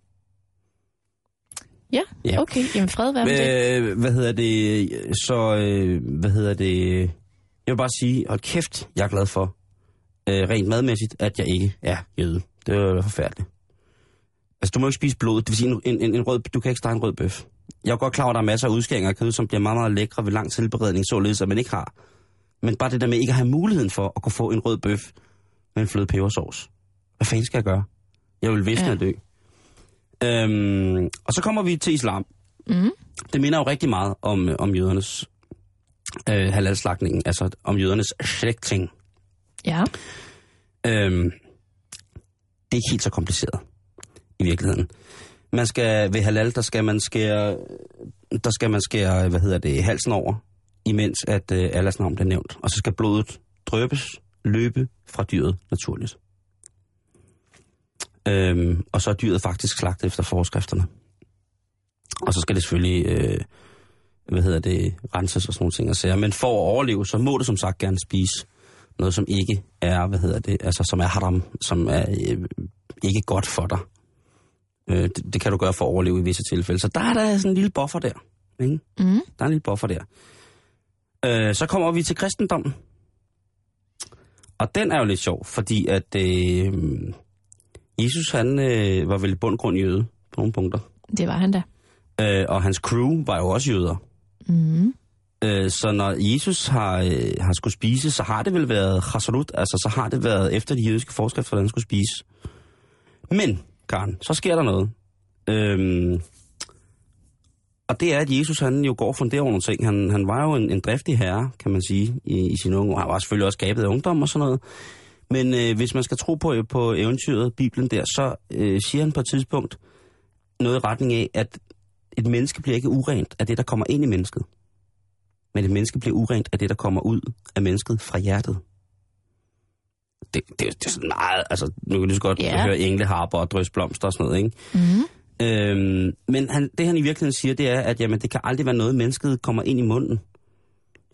Ja, Ja. okay. Jamen fred være med det. Øh, hvad hedder det? Så, øh, hvad hedder det? Jeg vil bare sige, hold kæft, jeg er glad for, øh, rent madmæssigt, at jeg ikke er jøde. Det er forfærdeligt. Altså, du må ikke spise blod. Det vil sige, en, en, en rød, du kan ikke stege en rød bøf. Jeg er godt klar over, at der er masser af udskæringer af kød, som bliver meget, meget lækre ved lang tilberedning, således at man ikke har. Men bare det der med ikke at have muligheden for at kunne få en rød bøf med en fløde pebersovs. Hvad fanden skal jeg gøre? Jeg vil visne Ja. at dø. Øhm, og så kommer vi til islam. Mm. Det minder jo rigtig meget om, øh, om jødernes øh, halalslagning, altså om jødernes slægting. Ja. Øhm, det er ikke helt så kompliceret i virkeligheden. Man skal ved halal, der skal man skære, der skal man skære, hvad hedder det, halsen over, imens at øh, Allahs navn bliver nævnt. Og så skal blodet drøbes, løbe fra dyret naturligt. Øhm, og så er dyret faktisk slagtet efter forskrifterne. Og så skal det selvfølgelig, øh, hvad hedder det, renses og sådan nogle ting og sager. Men for at overleve, så må det som sagt gerne spise noget, som ikke er, hvad hedder det, altså som er haram, som er øh, ikke godt for dig. Øh, det, det kan du gøre for at overleve i visse tilfælde. Så der er der sådan en lille buffer der. Ikke? Mm. Der er en lille buffer der. Øh, så kommer vi til kristendommen. Og den er jo lidt sjov, fordi at øh, Jesus han øh, var vel i bund og grund jøde på nogle punkter. Det var han da. Øh, og hans crew var jo også jøder. Mm. Øh, så når Jesus har, øh, har skulle spise, så har det vel været chasarut, altså så har det været efter de jødiske forskrifter, hvordan han skulle spise. Men, Karen, så sker der noget. Øhm, og det er, at Jesus han jo går og funderer over nogle ting. Han, han var jo en, en driftig herre, kan man sige, i, i sin unge. Han var selvfølgelig også gabet af ungdom og sådan noget. Men øh, hvis man skal tro på, på eventyret, Bibelen der, så øh, siger han på et tidspunkt noget i retning af, at et menneske bliver ikke urent af det, der kommer ind i mennesket. Men et menneske bliver urent af det, der kommer ud af mennesket fra hjertet. Det, det, det er sådan meget, altså nu kan du så godt yeah. høre engleharper og drøs blomster og sådan noget, ikke? Mm. Øhm, men han, det han i virkeligheden siger, det er, at jamen, det kan aldrig være noget, mennesket kommer ind i munden,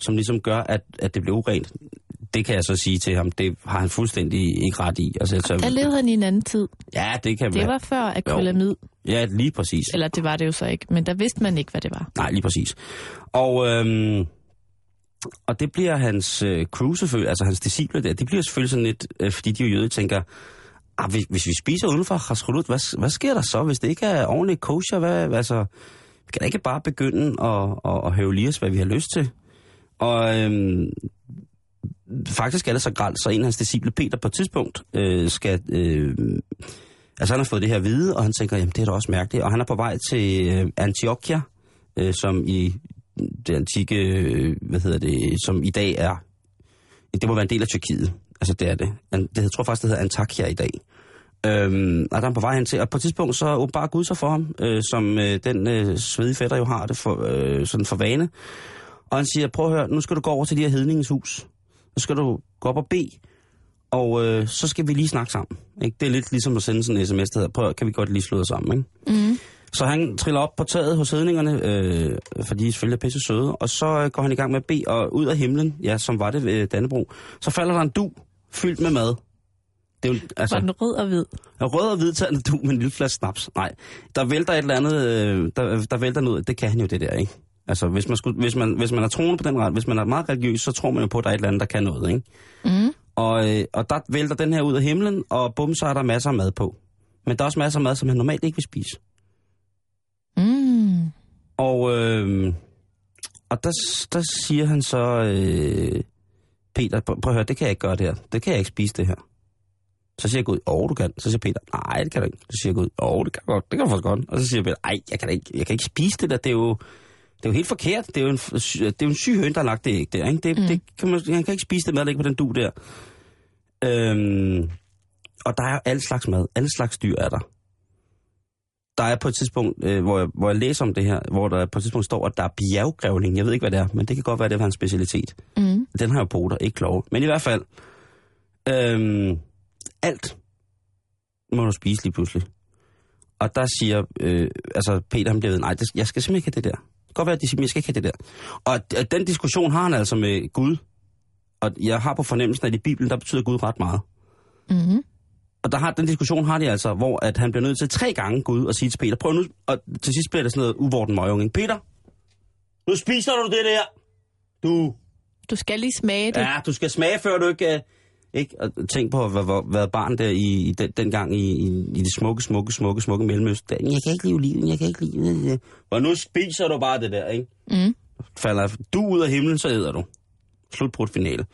som ligesom gør, at, at det bliver urent. Det kan jeg så sige til ham, det har han fuldstændig ikke ret i. Altså, så, Der levede han i en anden tid. Ja, det kan Det være. var før akrylamid. Ja, lige præcis. Eller det var det jo så ikke, men der vidste man ikke, hvad det var. Nej, lige præcis. Og, øhm, og det bliver hans øh, crew selvfølgelig, altså hans disciple der, det bliver selvfølgelig sådan lidt, øh, fordi de jo jøde, tænker, ah, hvis, hvis vi spiser uden for Hasrulut, hvad, hvad sker der så, hvis det ikke er ordentligt kosher? Hvad, hvad, altså, vi kan da ikke bare begynde at, at, at høve lige os, hvad vi har lyst til. Og øhm, faktisk er det så gralt, så en af hans disciple, Peter, på et tidspunkt øh, skal... Øh, altså han har fået det her at vide, og han tænker, jamen det er da også mærkeligt. Og han er på vej til øh, Antiochia, øh, som i det antikke, øh, hvad hedder det, som i dag er, det må være en del af Tyrkiet. Altså det er det. Han, det jeg tror faktisk, det hedder Antakya i dag. Øhm, og der er på vej hen til, og på et tidspunkt så åbenbart Gud sig for ham, øh, som øh, den øh, svedige fætter jo har det for, øh, sådan for vane. Og han siger, prøv at høre, nu skal du gå over til de her hedningens hus. Så skal du gå op og bede, og øh, så skal vi lige snakke sammen. Ikke? Det er lidt ligesom at sende sådan en sms, der hedder, prøv, kan vi godt lige slå os sammen, ikke? Mm. Så han triller op på taget hos hedningerne, øh, fordi de selvfølgelig er pisse søde, og så øh, går han i gang med at bede, og ud af himlen, ja, som var det ved Dannebro, så falder der en du fyldt med mad. Det er jo, altså, Var den rød og hvid? en rød og hvidtagende du med en lille flaske snaps. Nej, der vælter et eller andet, øh, der, der vælter noget, det kan han jo det der, ikke? Altså, hvis man, skulle, hvis man, hvis man er troende på den ret, hvis man er meget religiøs, så tror man jo på, at der er et eller andet, der kan noget, ikke? Mm. Og, øh, og der vælter den her ud af himlen, og bum, så er der masser af mad på. Men der er også masser af mad, som han normalt ikke vil spise. Mm. Og, øh, og der, der siger han så, øh, Peter, prøv, prøv at høre, det kan jeg ikke gøre det her. Det kan jeg ikke spise det her. Så siger Gud, åh, du kan. Så siger Peter, nej, det kan du ikke. Så siger Gud, åh, det kan du godt. Det kan du faktisk godt. Og så siger Peter, nej, jeg kan, ikke, jeg kan ikke spise det der. Det er jo, Det er jo helt forkert. Det er jo en, det er jo en syg høn, der har lagt det æg der. Ikke? Det, mm. det kan man, man kan ikke spise det mad, der ikke på den du der. Øhm, og der er alle slags mad. Alle slags dyr er der. Der er på et tidspunkt, øh, hvor, jeg, hvor jeg læser om det her, hvor der på et tidspunkt står, at der er bjerggrævling. Jeg ved ikke, hvad det er, men det kan godt være, det var en specialitet. Mm. Den har jo poter, ikke klove. Men i hvert fald, øhm, alt må du spise lige pludselig. Og der siger, øh, altså Peter han bliver ved, nej, det, jeg skal simpelthen ikke have det der. Godt være, at de siger, jeg skal ikke have det der. Og at den diskussion har han altså med Gud. Og jeg har på fornemmelsen, at i Bibelen, der betyder Gud ret meget. Mm. Og der har, den diskussion har de altså, hvor at han bliver nødt til tre gange Gud og sige til Peter, prøv nu, og til sidst bliver det sådan noget uvorten møgung. Peter, nu spiser du det der. Du, Du skal lige smage det. ja, du skal smage, før du ikke... Ikke? Og tænk på at være, være barn der i, i den, dengang i, i, i det smukke, smukke, smukke, smukke Mellemøsten. Jeg kan ikke lide oliven, jeg kan ikke lide det. Og nu spiser du bare det der, ikke? Mm. Falder du ud af himlen, så æder du. Slutbrudt finale.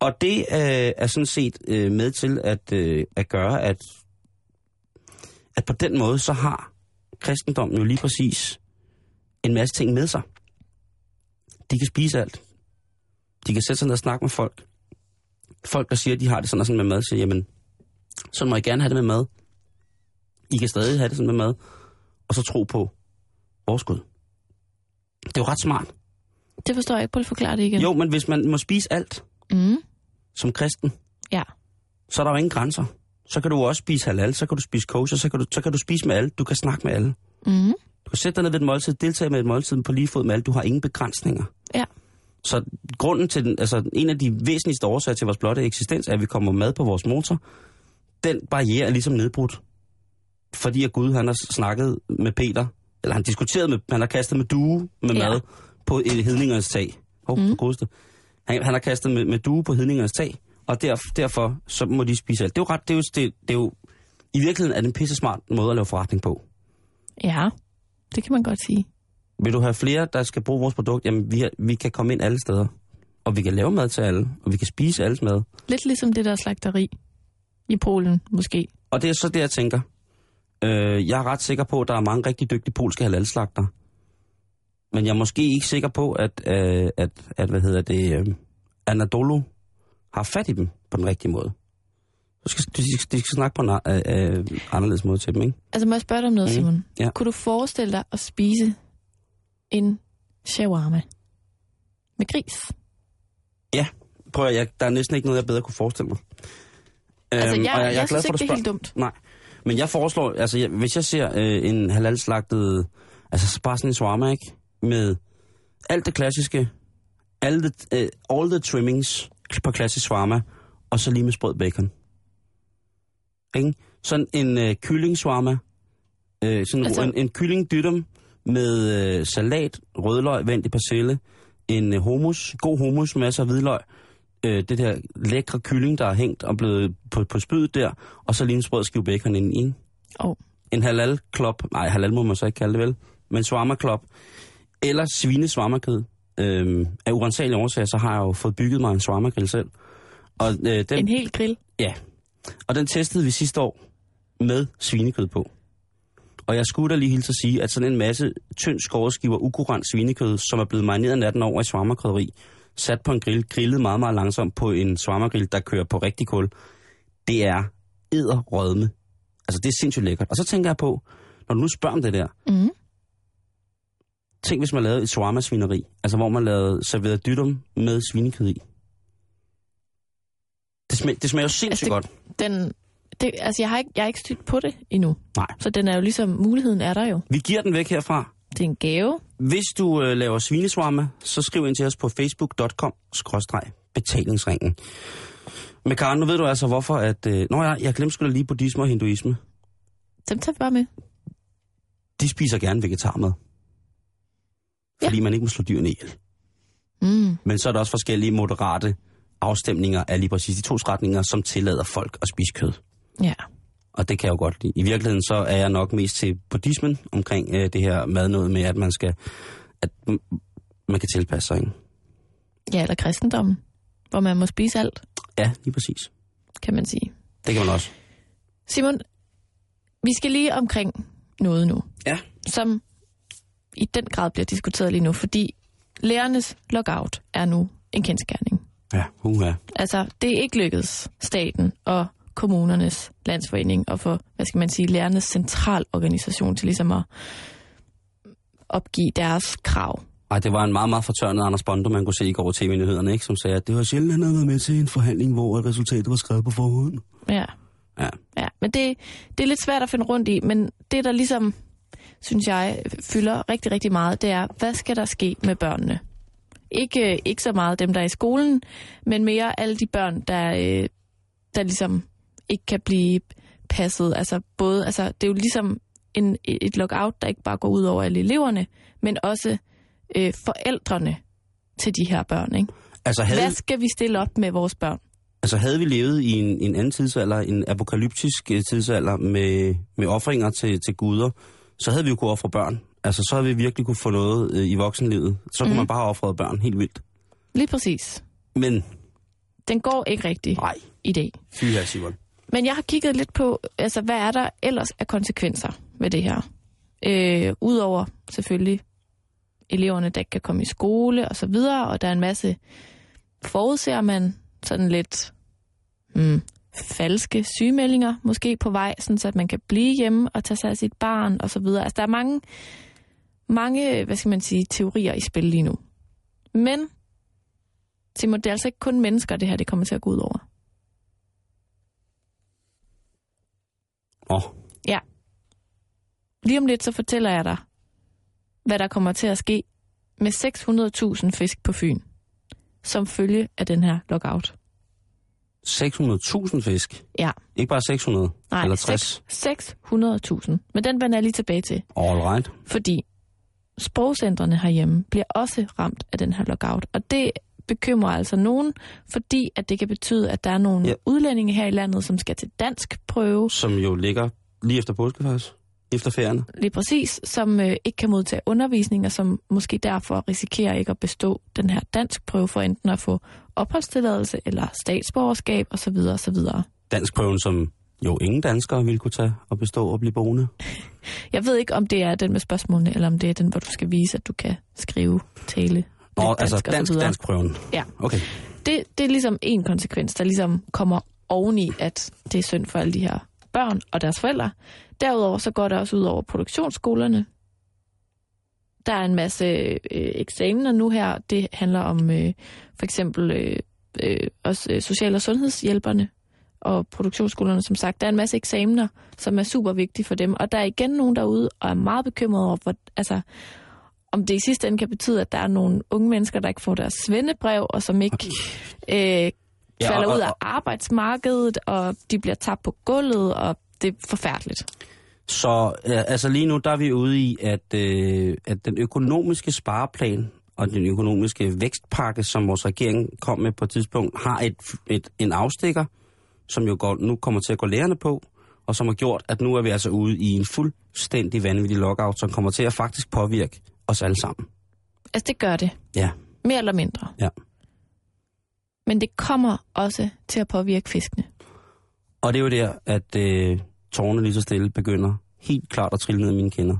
Og det øh, er sådan set øh, med til at, øh, at gøre, at, at på den måde, så har kristendommen jo lige præcis en masse ting med sig. De kan spise alt. De kan sætte sig ned og snakke med folk. Folk, der siger, at de har det sådan og sådan med mad, siger, jamen, så må I gerne have det med mad. I kan stadig have det sådan med mad. Og så tro på vores Gud. Det er jo ret smart. Det forstår jeg ikke. Prøv at forklare det igen. Jo, men hvis man må spise alt Mm. som kristen, Ja. så er der jo ingen grænser. Så kan du også spise halal, så kan du spise kosher, så kan du, så kan du spise med alle. Du kan snakke med alle. Mm. Du kan sætte dig ned ved et måltid, deltage med et måltid på lige fod med alle. Du har ingen begrænsninger. Ja. Så grunden til den, altså en af de væsentligste årsager til vores blotte eksistens, er, at vi kommer mad på vores motor. Den barriere er ligesom nedbrudt. Fordi at Gud, han har snakket med Peter, eller han diskuteret med, han har kastet med due med Ja. mad på hedningernes tag. Hov, mm. godeste. Han, han har kastet med, med due på hedningernes tag, og der, derfor så må de spise alt. Det er jo ret, det er jo, det, det er jo i virkeligheden er det en pisse smart måde at lave forretning på. Ja, det kan man godt sige. Vil du have flere, der skal bruge vores produkt? Jamen, vi, vi kan komme ind alle steder. Og vi kan lave mad til alle, og vi kan spise alles mad. Lidt ligesom det der slagteri i Polen, måske. Og det er så det, jeg tænker. Øh, jeg er ret sikker på, at der er mange rigtig dygtige polske halalslagter. Men jeg er måske ikke sikker på, at, øh, at, at hvad hedder det, øh, Anadolu har fat i dem på den rigtige måde. Så skal, de, de skal snakke på en øh, øh, anderledes måde til dem, ikke? Altså, må jeg spørge dig om noget, Mm, Simon? ja. Kunne du forestille dig at spise en shawarma med gris? Prøv at, jeg, der er næsten ikke noget, jeg bedre kunne forestille mig. Altså, Øhm, jeg, og jeg, jeg synes for, ikke, det er helt dumt. Nej, men jeg foreslår, altså jeg, hvis jeg ser øh, en halalslagtet, altså bare sådan en shawarma, ikke? Med alt det klassiske, all the, øh, all the trimmings på klassisk shawarma, og så lige med sprød bacon. Ikke? Sådan en øh, kylling shawarma, øh, sådan Altså- en, en kylling dytum med øh, salat, rødløg, vendt i persille, en øh, hummus, god hummus, masser af hvidløg, øh, det der lækre kylling, der er hængt og blevet på, på spydet der, og så lige en sprød skive bacon ind i. Åh. En halal klop, nej, halal må man så ikke kalde det vel, men shawarma klop, eller svine shawarma-kød. Øhm, af urensagelige årsager, så har jeg jo fået bygget mig en shawarma-grill selv. Og, øh, den, En hel grill. Ja, og den testede vi sidste år med svinekød på. Og jeg skulle da lige hilse at sige, at sådan en masse tynd skåret skiver ukurant svinekød, som er blevet marineret natten over i svarmerkrydderi, sat på en grill, grillet meget, meget langsomt på en svarmergrill, der kører på rigtig kul, det er æderrødme. Altså, det er sindssygt lækkert. Og så tænker jeg på, når du nu spørger om det der, Mm. tænk hvis man lavede et shawarma-svineri, altså hvor man lavede serveret dytum med svinekød i. Det, smag, det smager jo sindssygt Altså, godt. Den, det, altså, jeg har, ikke, jeg har ikke stødt på det endnu. Nej. Så den er jo ligesom, muligheden er der jo. Vi giver den væk herfra. Det er en gave. Hvis du øh, laver svinesvarme, så skriv ind til os på facebook.com-betalingsringen. Men Karen, nu ved du altså hvorfor, at... Øh, nå ja, jeg glemte sgu da lige buddhisme og hinduisme. Dem tager vi bare med. De spiser gerne vegetarmad. Ja. Fordi man ikke må slå dyrene ihjel. Mm. Men så er der også forskellige moderate afstemninger af lige præcis de to retninger, som tillader folk at spise kød. Ja. Og det kan jeg jo godt lide. I virkeligheden så er jeg nok mest til buddhismen omkring øh, det her mad noget med, at man skal... At man kan tilpasse sig, ikke? Ja, eller kristendommen. Hvor man må spise alt, Ja, lige præcis. kan man sige. Det kan man også. Simon, vi skal lige omkring noget nu, Ja. som i den grad bliver diskuteret lige nu, fordi lærernes lockout er nu en kendskærning. Ja, uha. Altså, det er ikke lykkedes staten og kommunernes landsforening og for, hvad skal man sige, lærernes centralorganisation til ligesom at opgive deres krav. Ej, det var en meget, meget fortørnet Anders Bondo, man kunne se i går tv-nyhederne, ikke? Som sagde, at det var sjældent, han havde været med til en forhandling, hvor resultatet var skrevet på forhånd. Ja. Ja. Ja, men det, det er lidt svært at finde rundt i, men det, der ligesom, synes jeg, fylder rigtig, rigtig meget, det er, hvad skal der ske med børnene? Ikke, ikke så meget dem, der er i skolen, men mere alle de børn, der, øh, der ligesom ikke kan blive passet. Altså både, altså det er jo ligesom en, et lockout, der ikke bare går ud over alle eleverne, men også øh, forældrene til de her børn. Ikke? Altså, havde, Hvad skal vi stille op med vores børn? altså havde vi levet i en, en anden tidsalder, en apokalyptisk øh, tidsalder med, med offringer til, til guder, så havde vi jo kunnet ofre børn. Altså, så havde vi virkelig kunne få noget øh, i voksenlivet. Så kunne Mhm. man bare have offret børn helt vildt. Lige præcis. Men, Den går ikke rigtig nej, i dag. fy her, Simon. Men jeg har kigget lidt på, altså hvad er der ellers af konsekvenser med det her? Øh, Udover selvfølgelig eleverne, der ikke kan komme i skole og så videre, og der er en masse, forudser man sådan lidt mm, falske sygemeldinger måske på vej, sådan så at man kan blive hjemme og tage sig af sit barn og så videre. Altså der er mange, mange, hvad skal man sige, teorier i spil lige nu. Men, Simon, det er altså ikke kun mennesker, det her det kommer til at gå ud over. Oh, Ja. Lige om lidt, så fortæller jeg dig, hvad der kommer til at ske med 600.000 fisk på Fyn, som følge af den her lockout. 600.000 fisk. Ja, Ikke bare 600 nej, eller 60. 600.000. Men den vender jeg lige tilbage til, All right. fordi sprogcentrene herhjemme bliver også ramt af den her lockout. Og det bekymrer altså nogen, fordi at det kan betyde, at der er nogle Ja. udlændinge her i landet, som skal til dansk prøve, Som jo ligger lige efter påske faktisk. Efter ferierne. lige præcis, som øh, ikke kan modtage undervisning, og som måske derfor risikerer ikke at bestå den her dansk prøve for enten at få opholdstilladelse eller statsborgerskab osv. osv. Danskprøven, som jo ingen danskere ville kunne tage og bestå og blive boende. Jeg ved ikke, om det er den med spørgsmålene, eller om det er den, hvor du skal vise, at du kan skrive, tale Altså dansk og så dansk, videre. danskprøven. Ja. Okay. Det, det er ligesom en konsekvens, der ligesom kommer oveni, at det er synd for alle de her børn og deres forældre. Derudover så går det også ud over produktionsskolerne. Der er en masse øh, eksamener nu her. Det handler om øh, for eksempel øh, øh, også øh, social- og sundhedshjælperne og produktionsskolerne, som sagt. Der er en masse eksamener, som er super vigtige for dem. Og der er igen nogen derude, og er meget bekymrede over, hvor, altså, om det i sidste ende kan betyde, at der er nogle unge mennesker, der ikke får deres svendebrev, og som ikke øh, Ja, falder og- ud af arbejdsmarkedet, og de bliver tabt på gulvet, og det er forfærdeligt. Så øh, altså lige nu, der er vi ude i, at, øh, at den økonomiske spareplan og den økonomiske vækstpakke, som vores regering kom med på et tidspunkt, har et, et, en afstikker, som jo går, nu kommer til at gå lærerne på, og som har gjort, at nu er vi altså ude i en fuldstændig vanvittig lockout, som kommer til at faktisk påvirke os alle sammen. Altså, det gør det. Ja, Mere eller mindre. ja. Men det kommer også til at påvirke fiskene. Og det er jo der, at øh, tårne lige så stille begynder helt klart at trille ned i mine kinder.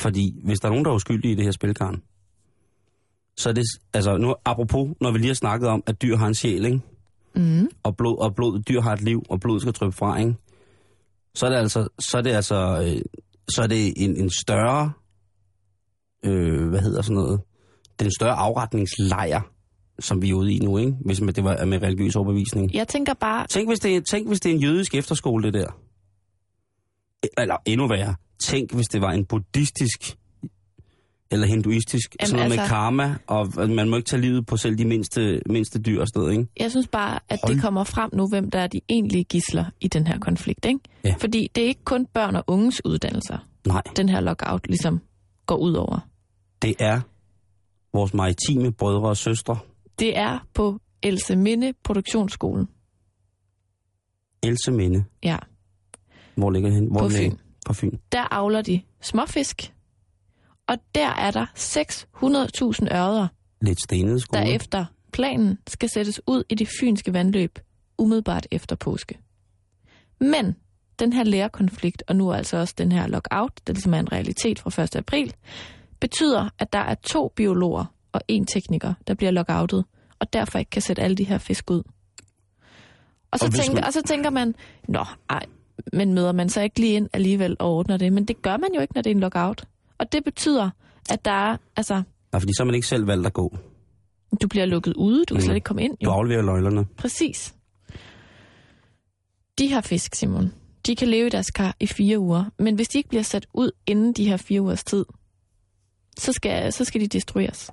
Fordi hvis der er nogen, der er uskyldige i det her spilkarn, så er det, altså nu apropos, når vi lige har snakket om, at dyr har en sjæl, ikke? Mm. og blod, og blod, dyr har et liv, og blod skal dryppe fra, ikke? Så er det altså, så er det altså, øh, så er det en, en større, øh, hvad hedder sådan noget, den større afretningslejr, som vi er ude i nu, ikke? Hvis man- det var med religiøs overbevisning. Jeg tænker bare, Tænk hvis, det, er- tænk, hvis det er en jødisk efterskole, det der. Eller endnu værre. Tænk, hvis det var en buddhistisk eller hinduistisk, Jamen, sådan noget med altså- karma, og man må ikke tage livet på selv de mindste, mindste dyr og noget, ikke? jeg synes bare, at Hold- det kommer frem nu, hvem der er de egentlige gisler i den her konflikt. Ikke? Ja. Fordi det er ikke kun børn og unges uddannelser, Nej, den her lockout ligesom går ud over. Det er vores maritime brødre og søstre, Det er på Else Minde Produktionsskole. Else Minde. Ja, Hvor ligger det hen? Hvor På det? Fyn. På Fyn. der avler de småfisk, og der er der 600.000 ørder, Lidt stenet skole. der efter planen skal sættes ud i de fynske vandløb umiddelbart efter påske. Men den her lærerkonflikt, og nu altså også den her lockout, der ligesom er en realitet fra 1. april, betyder, at der er to biologer og en tekniker, der bliver lockoutet, og derfor ikke kan sætte alle de her fisk ud. Og så, Og tænker, man- og så tænker man, nå, ej, men møder man så ikke lige ind alligevel og ordner det? Men det gør man jo ikke, når det er en lockout. Og det betyder, at der er, altså, Nej, fordi så har man ikke selv valgt at gå. du bliver lukket ude, du kan Mm. slet ikke komme ind. Du Jo. afleverer nøglerne. Præcis. De her fisk, Simon, de kan leve i deres kar i fire uger, men hvis de ikke bliver sat ud inden de her fire ugers tid, så skal, så skal de destrueres.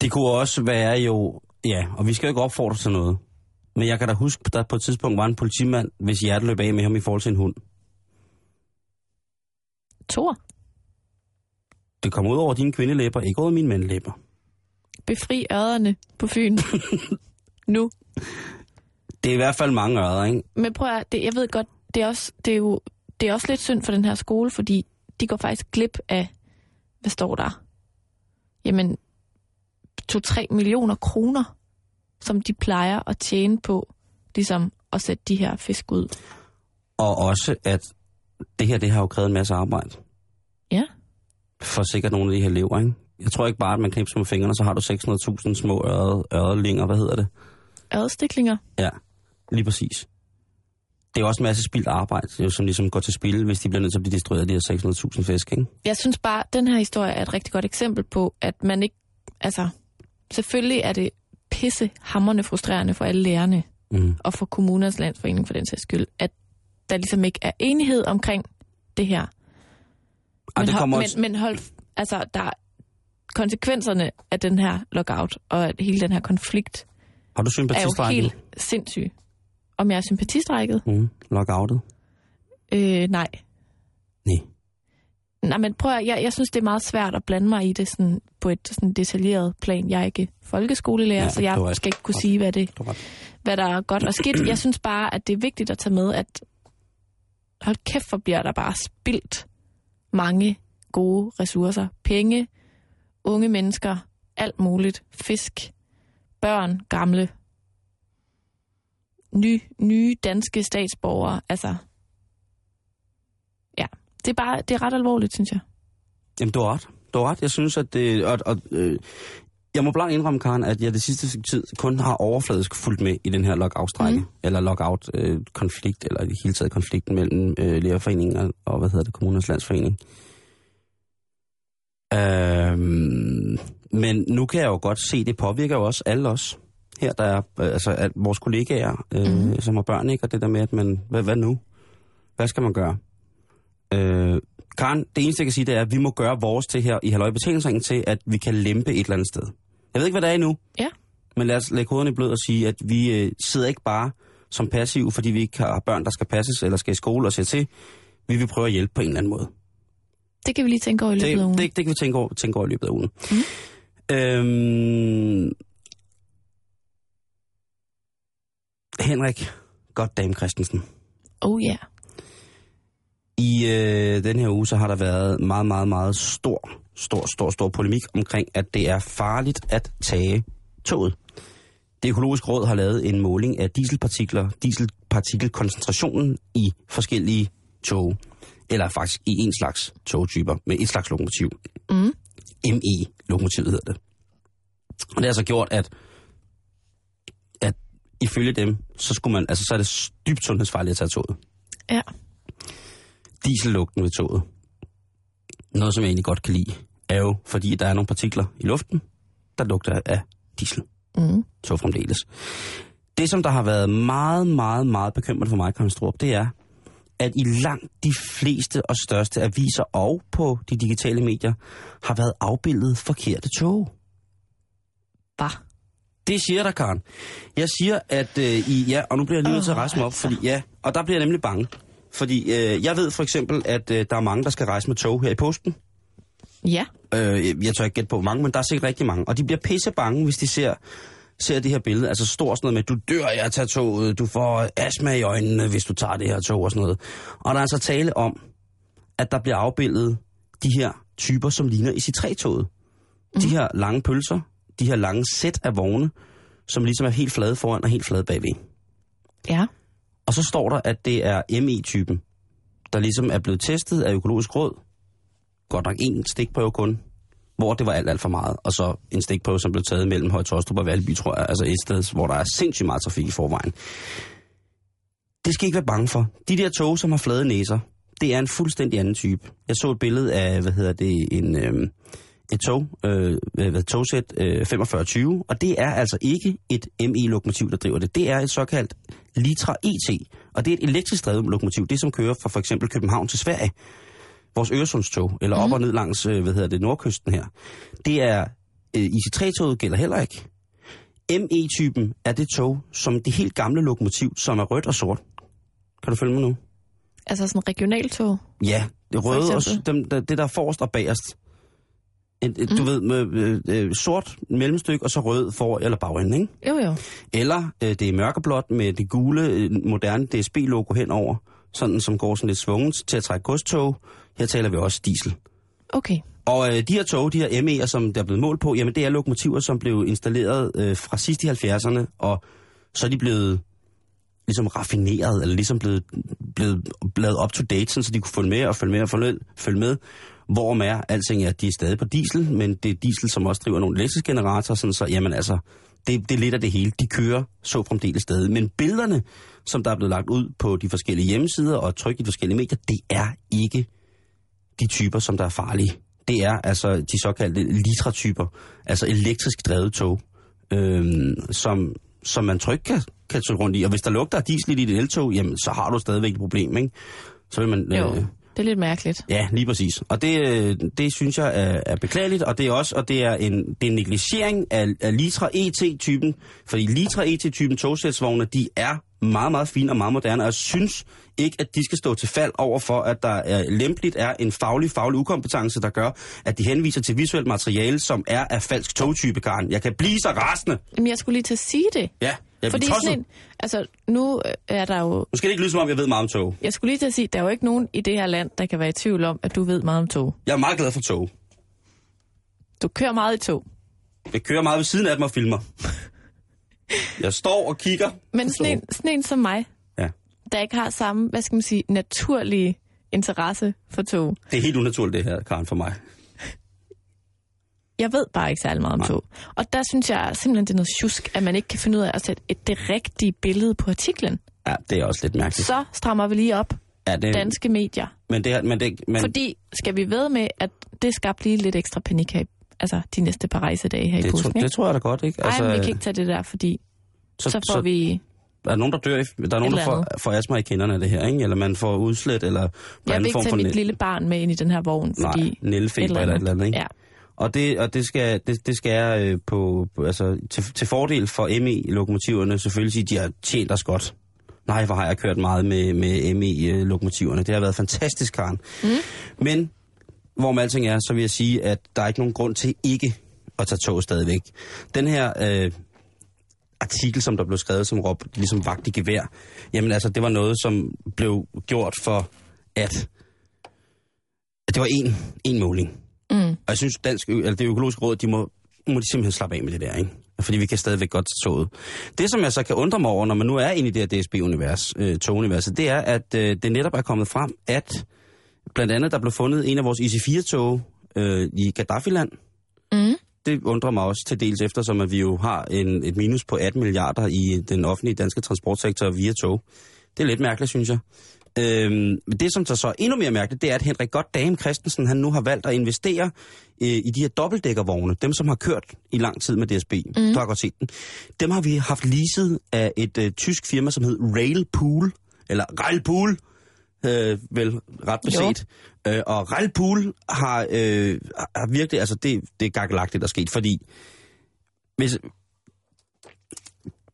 Det kunne også være jo... Ja, og vi skal jo ikke opfordre til noget. Men jeg kan da huske, at der på et tidspunkt var en politimand, hvis hjertet løb af med ham i forhold til en hund. Tor, Det kom ud over dine kvindelæber, ikke over mine mandlæber. befri ørerne på Fyn. nu. Det er i hvert fald mange ørder, ikke? Men prøv at, det, jeg ved godt, det er, også, det, er jo, det er også lidt synd for den her skole, fordi de går faktisk glip af, hvad står der? Jamen, 2-3 millioner kroner, som de plejer at tjene på, ligesom at sætte de her fisk ud. Og også, at det her, det har jo krævet en masse arbejde. Ja. For sikkert nogle af de her elever, ikke? Jeg tror ikke bare, at man knipser med fingrene, så har du 600.000 små ørredlinger, hvad hedder det? Adstiklinger. Ja, lige præcis. Det er også en masse spildt arbejde, jo, som ligesom går til spil, hvis de bliver nødt til at blive destrueret af de her 600.000 fisk, ikke? Jeg synes bare, at den her historie er et rigtig godt eksempel på, at man ikke... Altså, selvfølgelig er det pisse hammerne frustrerende for alle lærerne, Mm. og for kommunernes landsforening for den sags skyld, at der ligesom ikke er enighed omkring det her. Ej, Men, det hold, kommer men, også... men hold, altså, der er konsekvenserne af den her lockout, og at hele den her konflikt, Har du er jo helt sindssyg. Om jeg er sympatistrækket? Mm. Lockoutet? Øh, nej. Nej. Nej, men prøv at, jeg, jeg synes, det er meget svært at blande mig i det sådan, på et sådan detaljeret plan. Jeg er ikke folkeskolelærer, Ja, så jeg ret. skal ikke kunne Godt. sige, hvad, det, ret. hvad der er godt og skidt. Jeg synes bare, at det er vigtigt at tage med, at hold kæft, for bliver der bare spildt mange gode ressourcer. Penge, unge mennesker, alt muligt. Fisk, børn, gamle, ny, nye danske statsborgere. Altså, ja, det er bare, det er ret alvorligt, synes jeg. Jamen, du har ret. Du har ret. Jeg synes, at det... Og, og, øh, jeg må blankt indrømme, Karen, at jeg det sidste tid kun har overfladisk fulgt med i den her lockout-strække. Mm. Eller lockout-konflikt, eller i det hele taget konflikten mellem øh, Lærerforeningen og, og, hvad hedder det, Kommunernes Landsforening. Øhm, men nu kan jeg jo godt se, det påvirker jo også alle os. Her der er øh, altså at vores kollegaer, øh, mm. som har børn, ikke? Og det der med, at man, hvad, hvad nu? Hvad skal man gøre? Øh, Karen, det eneste, jeg kan sige, det er, at vi må gøre vores til her i Halløj Betalingsringen til, at vi kan lempe et eller andet sted. Jeg ved ikke, hvad det er endnu, Ja. men lad os lægge hovederne i blød og sige, at vi øh, sidder ikke bare som passive, fordi vi ikke har børn, der skal passes eller skal i skole og se til. Vi vil prøve at hjælpe på en eller anden måde. Det kan vi lige tænke over i løbet af ugen. Det, det, det kan vi tænke over, tænke over i løbet af ugen. Mm. Øhm, Henrik Goddam Christensen. Oh ja. Yeah. I øh, den her uge, så har der været meget, meget, meget stor, stor, stor, stor polemik omkring, at det er farligt at tage toget. Det økologiske råd har lavet en måling af dieselpartikler, dieselpartikelkoncentrationen i forskellige tog. Eller faktisk i en slags togtyper med et slags lokomotiv. Mm. ME-lokomotivet hedder det. Og det har altså gjort, at ifølge dem, så, skulle man, altså, så er det dybt sundhedsfarligt at tage toget. Ja. Diesellugten ved toget. Noget, som jeg egentlig godt kan lide, er jo, fordi der er nogle partikler i luften, der lugter af diesel. Mm. Så fremdeles. Det, som der har været meget, meget, meget bekymrende for mig, Karin Strup, det er, at i langt de fleste og største aviser og på de digitale medier har været afbildet forkerte tog. Bah. Det siger der, Karen. Jeg siger, at øh, i... Ja, og nu bliver jeg lige nødt til at rejse mig op, fordi... Ja, og der bliver jeg nemlig bange. Fordi øh, jeg ved for eksempel, at øh, der er mange, der skal rejse med tog her i posten. Ja. Øh, jeg tør ikke gætte på hvor mange, men der er sikkert rigtig mange. Og de bliver pisse bange, hvis de ser, ser det her billede. Altså står sådan noget med, du dør af at tage toget, du får astma i øjnene, hvis du tager det her tog og sådan noget. Og der er altså tale om, at der bliver afbildet de her typer, som ligner i sit toget mm. De her lange pølser, de her lange sæt af vogne, som ligesom er helt flade foran og helt flade bagved. Ja. Og så står der, at det er ME-typen, der ligesom er blevet testet af økologisk råd, godt nok en stikprøve kun, hvor det var alt, alt for meget. Og så en stikprøve, som blev taget mellem Høje Tostrup og Valby, tror jeg. Altså et sted, hvor der er sindssygt meget trafik i forvejen. Det skal I ikke være bange for. De der tog, som har flade næser, det er en fuldstændig anden type. Jeg så et billede af, hvad hedder det, en, øh, et tog, øh, hvad, togsæt øh, 4520, og det er altså ikke et ME-lokomotiv, der driver det. Det er et såkaldt Litra ET, og det er et elektrisk drevet lokomotiv, det som kører fra for eksempel København til Sverige. Vores Øresundstog, eller op Mhm. og ned langs, øh, hvad hedder det, nordkysten her. Det er, øh, IC3-toget gælder heller ikke. ME-typen er det tog, som det helt gamle lokomotiv, som er rødt og sort. Kan du følge mig nu? Altså sådan regionaltog. Ja, det røde og dem, der, det der er forrest og bagerst. En, mm. Du ved, med øh, øh, sort mellemstykke og så rød for eller bagende, ikke? Jo, jo. Eller øh, det er mørkeblåt med det gule, øh, moderne DSB-logo henover, sådan som går sådan lidt svunget til at trække godstog. Her taler vi også diesel. Okay. Og øh, de her tog, de her ME'er, som der er blevet målt på, jamen det er lokomotiver, som blev installeret øh, fra sidst i 70'erne, og så er de blevet ligesom raffineret, eller ligesom blevet, blevet lavet up to date, sådan, så de kunne følge med og følge med og følge, følge med. Hvor med er, alting er, at de er stadig på diesel, men det er diesel, som også driver nogle elektriske generatorer, sådan så, jamen altså, det, det er lidt af det hele. De kører så fremdeles stadig. Men billederne, som der er blevet lagt ud på de forskellige hjemmesider og trykt i de forskellige medier, det er ikke de typer, som der er farlige. Det er altså de såkaldte litra-typer, altså elektrisk drevet tog, øhm, som, som man trygt kan, kan tage rundt i. Og hvis der lugter af diesel i dit eltog, jamen så har du stadigvæk et problem, ikke? Så vil man... Jo. Det er lidt mærkeligt. Ja, lige præcis. Og det, øh, det synes jeg er, er beklageligt, og det er også og det er en, det er en negligering af, af Litra ET-typen, fordi Litra ET-typen togsætsvogne, de er meget, meget fine og meget moderne, og jeg synes ikke, at de skal stå til fald over for, at der er, lempeligt er en faglig, faglig ukompetence, der gør, at de henviser til visuelt materiale, som er af falsk togtype, Karen. Jeg kan blive så rasende. Jamen, jeg skulle lige til at sige det. Ja, jeg Fordi sådan en, altså, nu er der jo... Nu skal det ikke lyde, som om jeg ved meget om tog. Jeg skulle lige til at sige, der er jo ikke nogen i det her land, der kan være i tvivl om, at du ved meget om tog. Jeg er meget glad for tog. Du kører meget i tog. Jeg kører meget ved siden af dem og filmer. Jeg står og kigger. Men sådan en, sådan en som mig, Ja. der ikke har samme, hvad skal man sige, naturlige interesse for tog. Det er helt unaturligt, det her, Karen, for mig. Jeg ved bare ikke særlig meget om Nej. tog. Og der synes jeg simpelthen, det er noget tjusk, at man ikke kan finde ud af at sætte et, det rigtige billede på artiklen. Ja, det er også lidt mærkeligt. Så strammer vi lige op ja, det, danske medier. Men det, men det, men Fordi skal vi ved med, at det skabte lige lidt ekstra panik her, i- altså de næste par rejsedage her i det, påsken, tro, ikke? det tror jeg da godt, ikke? Altså, Ej, men vi kan ikke tage det der, fordi så, så får så, vi... Der er nogen, der dør, i, der er nogen, der eller får, får astma i kinderne af det her, ikke? Eller man får udslet, eller på Jeg anden vil ikke form tage for mit næ- lille barn med ind i den her vogn, Nej, fordi... nældefeber eller et eller andet, ikke? Ja. Og det, og det skal, det, det skal jeg øh, på, på, altså, til, til fordel for ME-lokomotiverne selvfølgelig sige, at de har tjent os godt. Nej, hvor har jeg kørt meget med, med ME-lokomotiverne. Det har været fantastisk, Karen. Mm. Men, hvor med alting er, så vil jeg sige, at der er ikke nogen grund til ikke at tage tog stadigvæk. Den her øh, artikel, som der blev skrevet som råb, ligesom vagt i gevær, jamen altså, det var noget, som blev gjort for, at, at det var en, en måling. Mm. Og jeg synes, dansk, eller det økologiske råd, de må, må de simpelthen slappe af med det der, ikke? Fordi vi kan stadigvæk godt tage toget. Det, som jeg så kan undre mig over, når man nu er inde i det her DSB-univers, øh, toguniverset, det er, at øh, det netop er kommet frem, at blandt andet der blev fundet en af vores IC4-tog øh, i Gaddafi-land. Mm. Det undrer mig også til dels eftersom, at vi jo har en, et minus på 18 milliarder i den offentlige danske transportsektor via tog. Det er lidt mærkeligt, synes jeg. Øhm, men det, som så så endnu mere mærkeligt, det er, at Henrik Godt Dame Christensen, han nu har valgt at investere øh, i de her dobbeltdækkervogne, dem som har kørt i lang tid med DSB. Mm. Du har godt set den. Dem har vi haft leaset af et øh, tysk firma, som hed Railpool, eller Railpool, øh, vel ret beset. Øh, og Railpool har, øh, har virkelig, altså det, det er gakkelagtigt, der er sket, fordi hvis,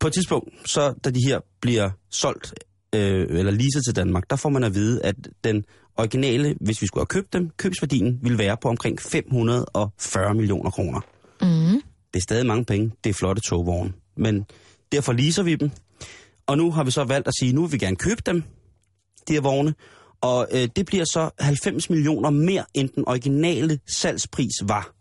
på et tidspunkt, så da de her bliver solgt, øh, eller leaset til Danmark, der får man at vide, at den originale, hvis vi skulle have købt dem, købsværdien ville være på omkring 540 millioner kroner. Mm. Det er stadig mange penge, det er flotte togvogne. Men derfor leaser vi dem. Og nu har vi så valgt at sige, nu vil vi gerne købe dem, de her vogne. Og øh, det bliver så 90 millioner mere, end den originale salgspris var.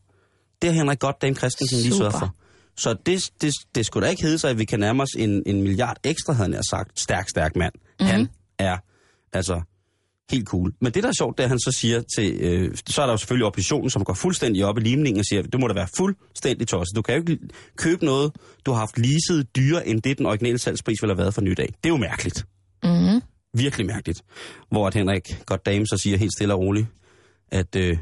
Det har Henrik Godt Dame Christensen lige sørget for. Så det, det, det skulle da ikke hedde sig, at vi kan nærme os en, en milliard ekstra, havde han sagt. Stærk, stærk mand. Mm-hmm. Han er altså helt cool. Men det, der er sjovt, det er, at han så siger til... Øh, så er der jo selvfølgelig oppositionen, som går fuldstændig op i limningen og siger, det må da være fuldstændig tosset. Du kan jo ikke købe noget, du har haft leaset dyre, end det den originale salgspris ville have været for nyt af. Det er jo mærkeligt. Mm-hmm. Virkelig mærkeligt. Hvor at Henrik godt dame så siger helt stille og roligt, at øh,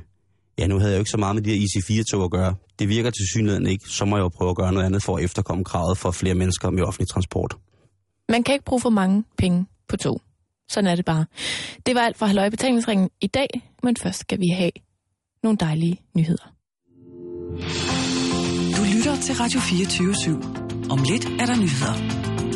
ja, nu havde jeg jo ikke så meget med de her IC4-tog at gøre. Det virker til synligheden ikke. Så må jeg jo prøve at gøre noget andet for at efterkomme kravet for flere mennesker med offentlig transport. Man kan ikke bruge for mange penge på tog. Sådan er det bare. Det var alt for Halløj Betalingsringen i dag, men først skal vi have nogle dejlige nyheder. Du lytter til Radio 24 /7. Om lidt er der nyheder.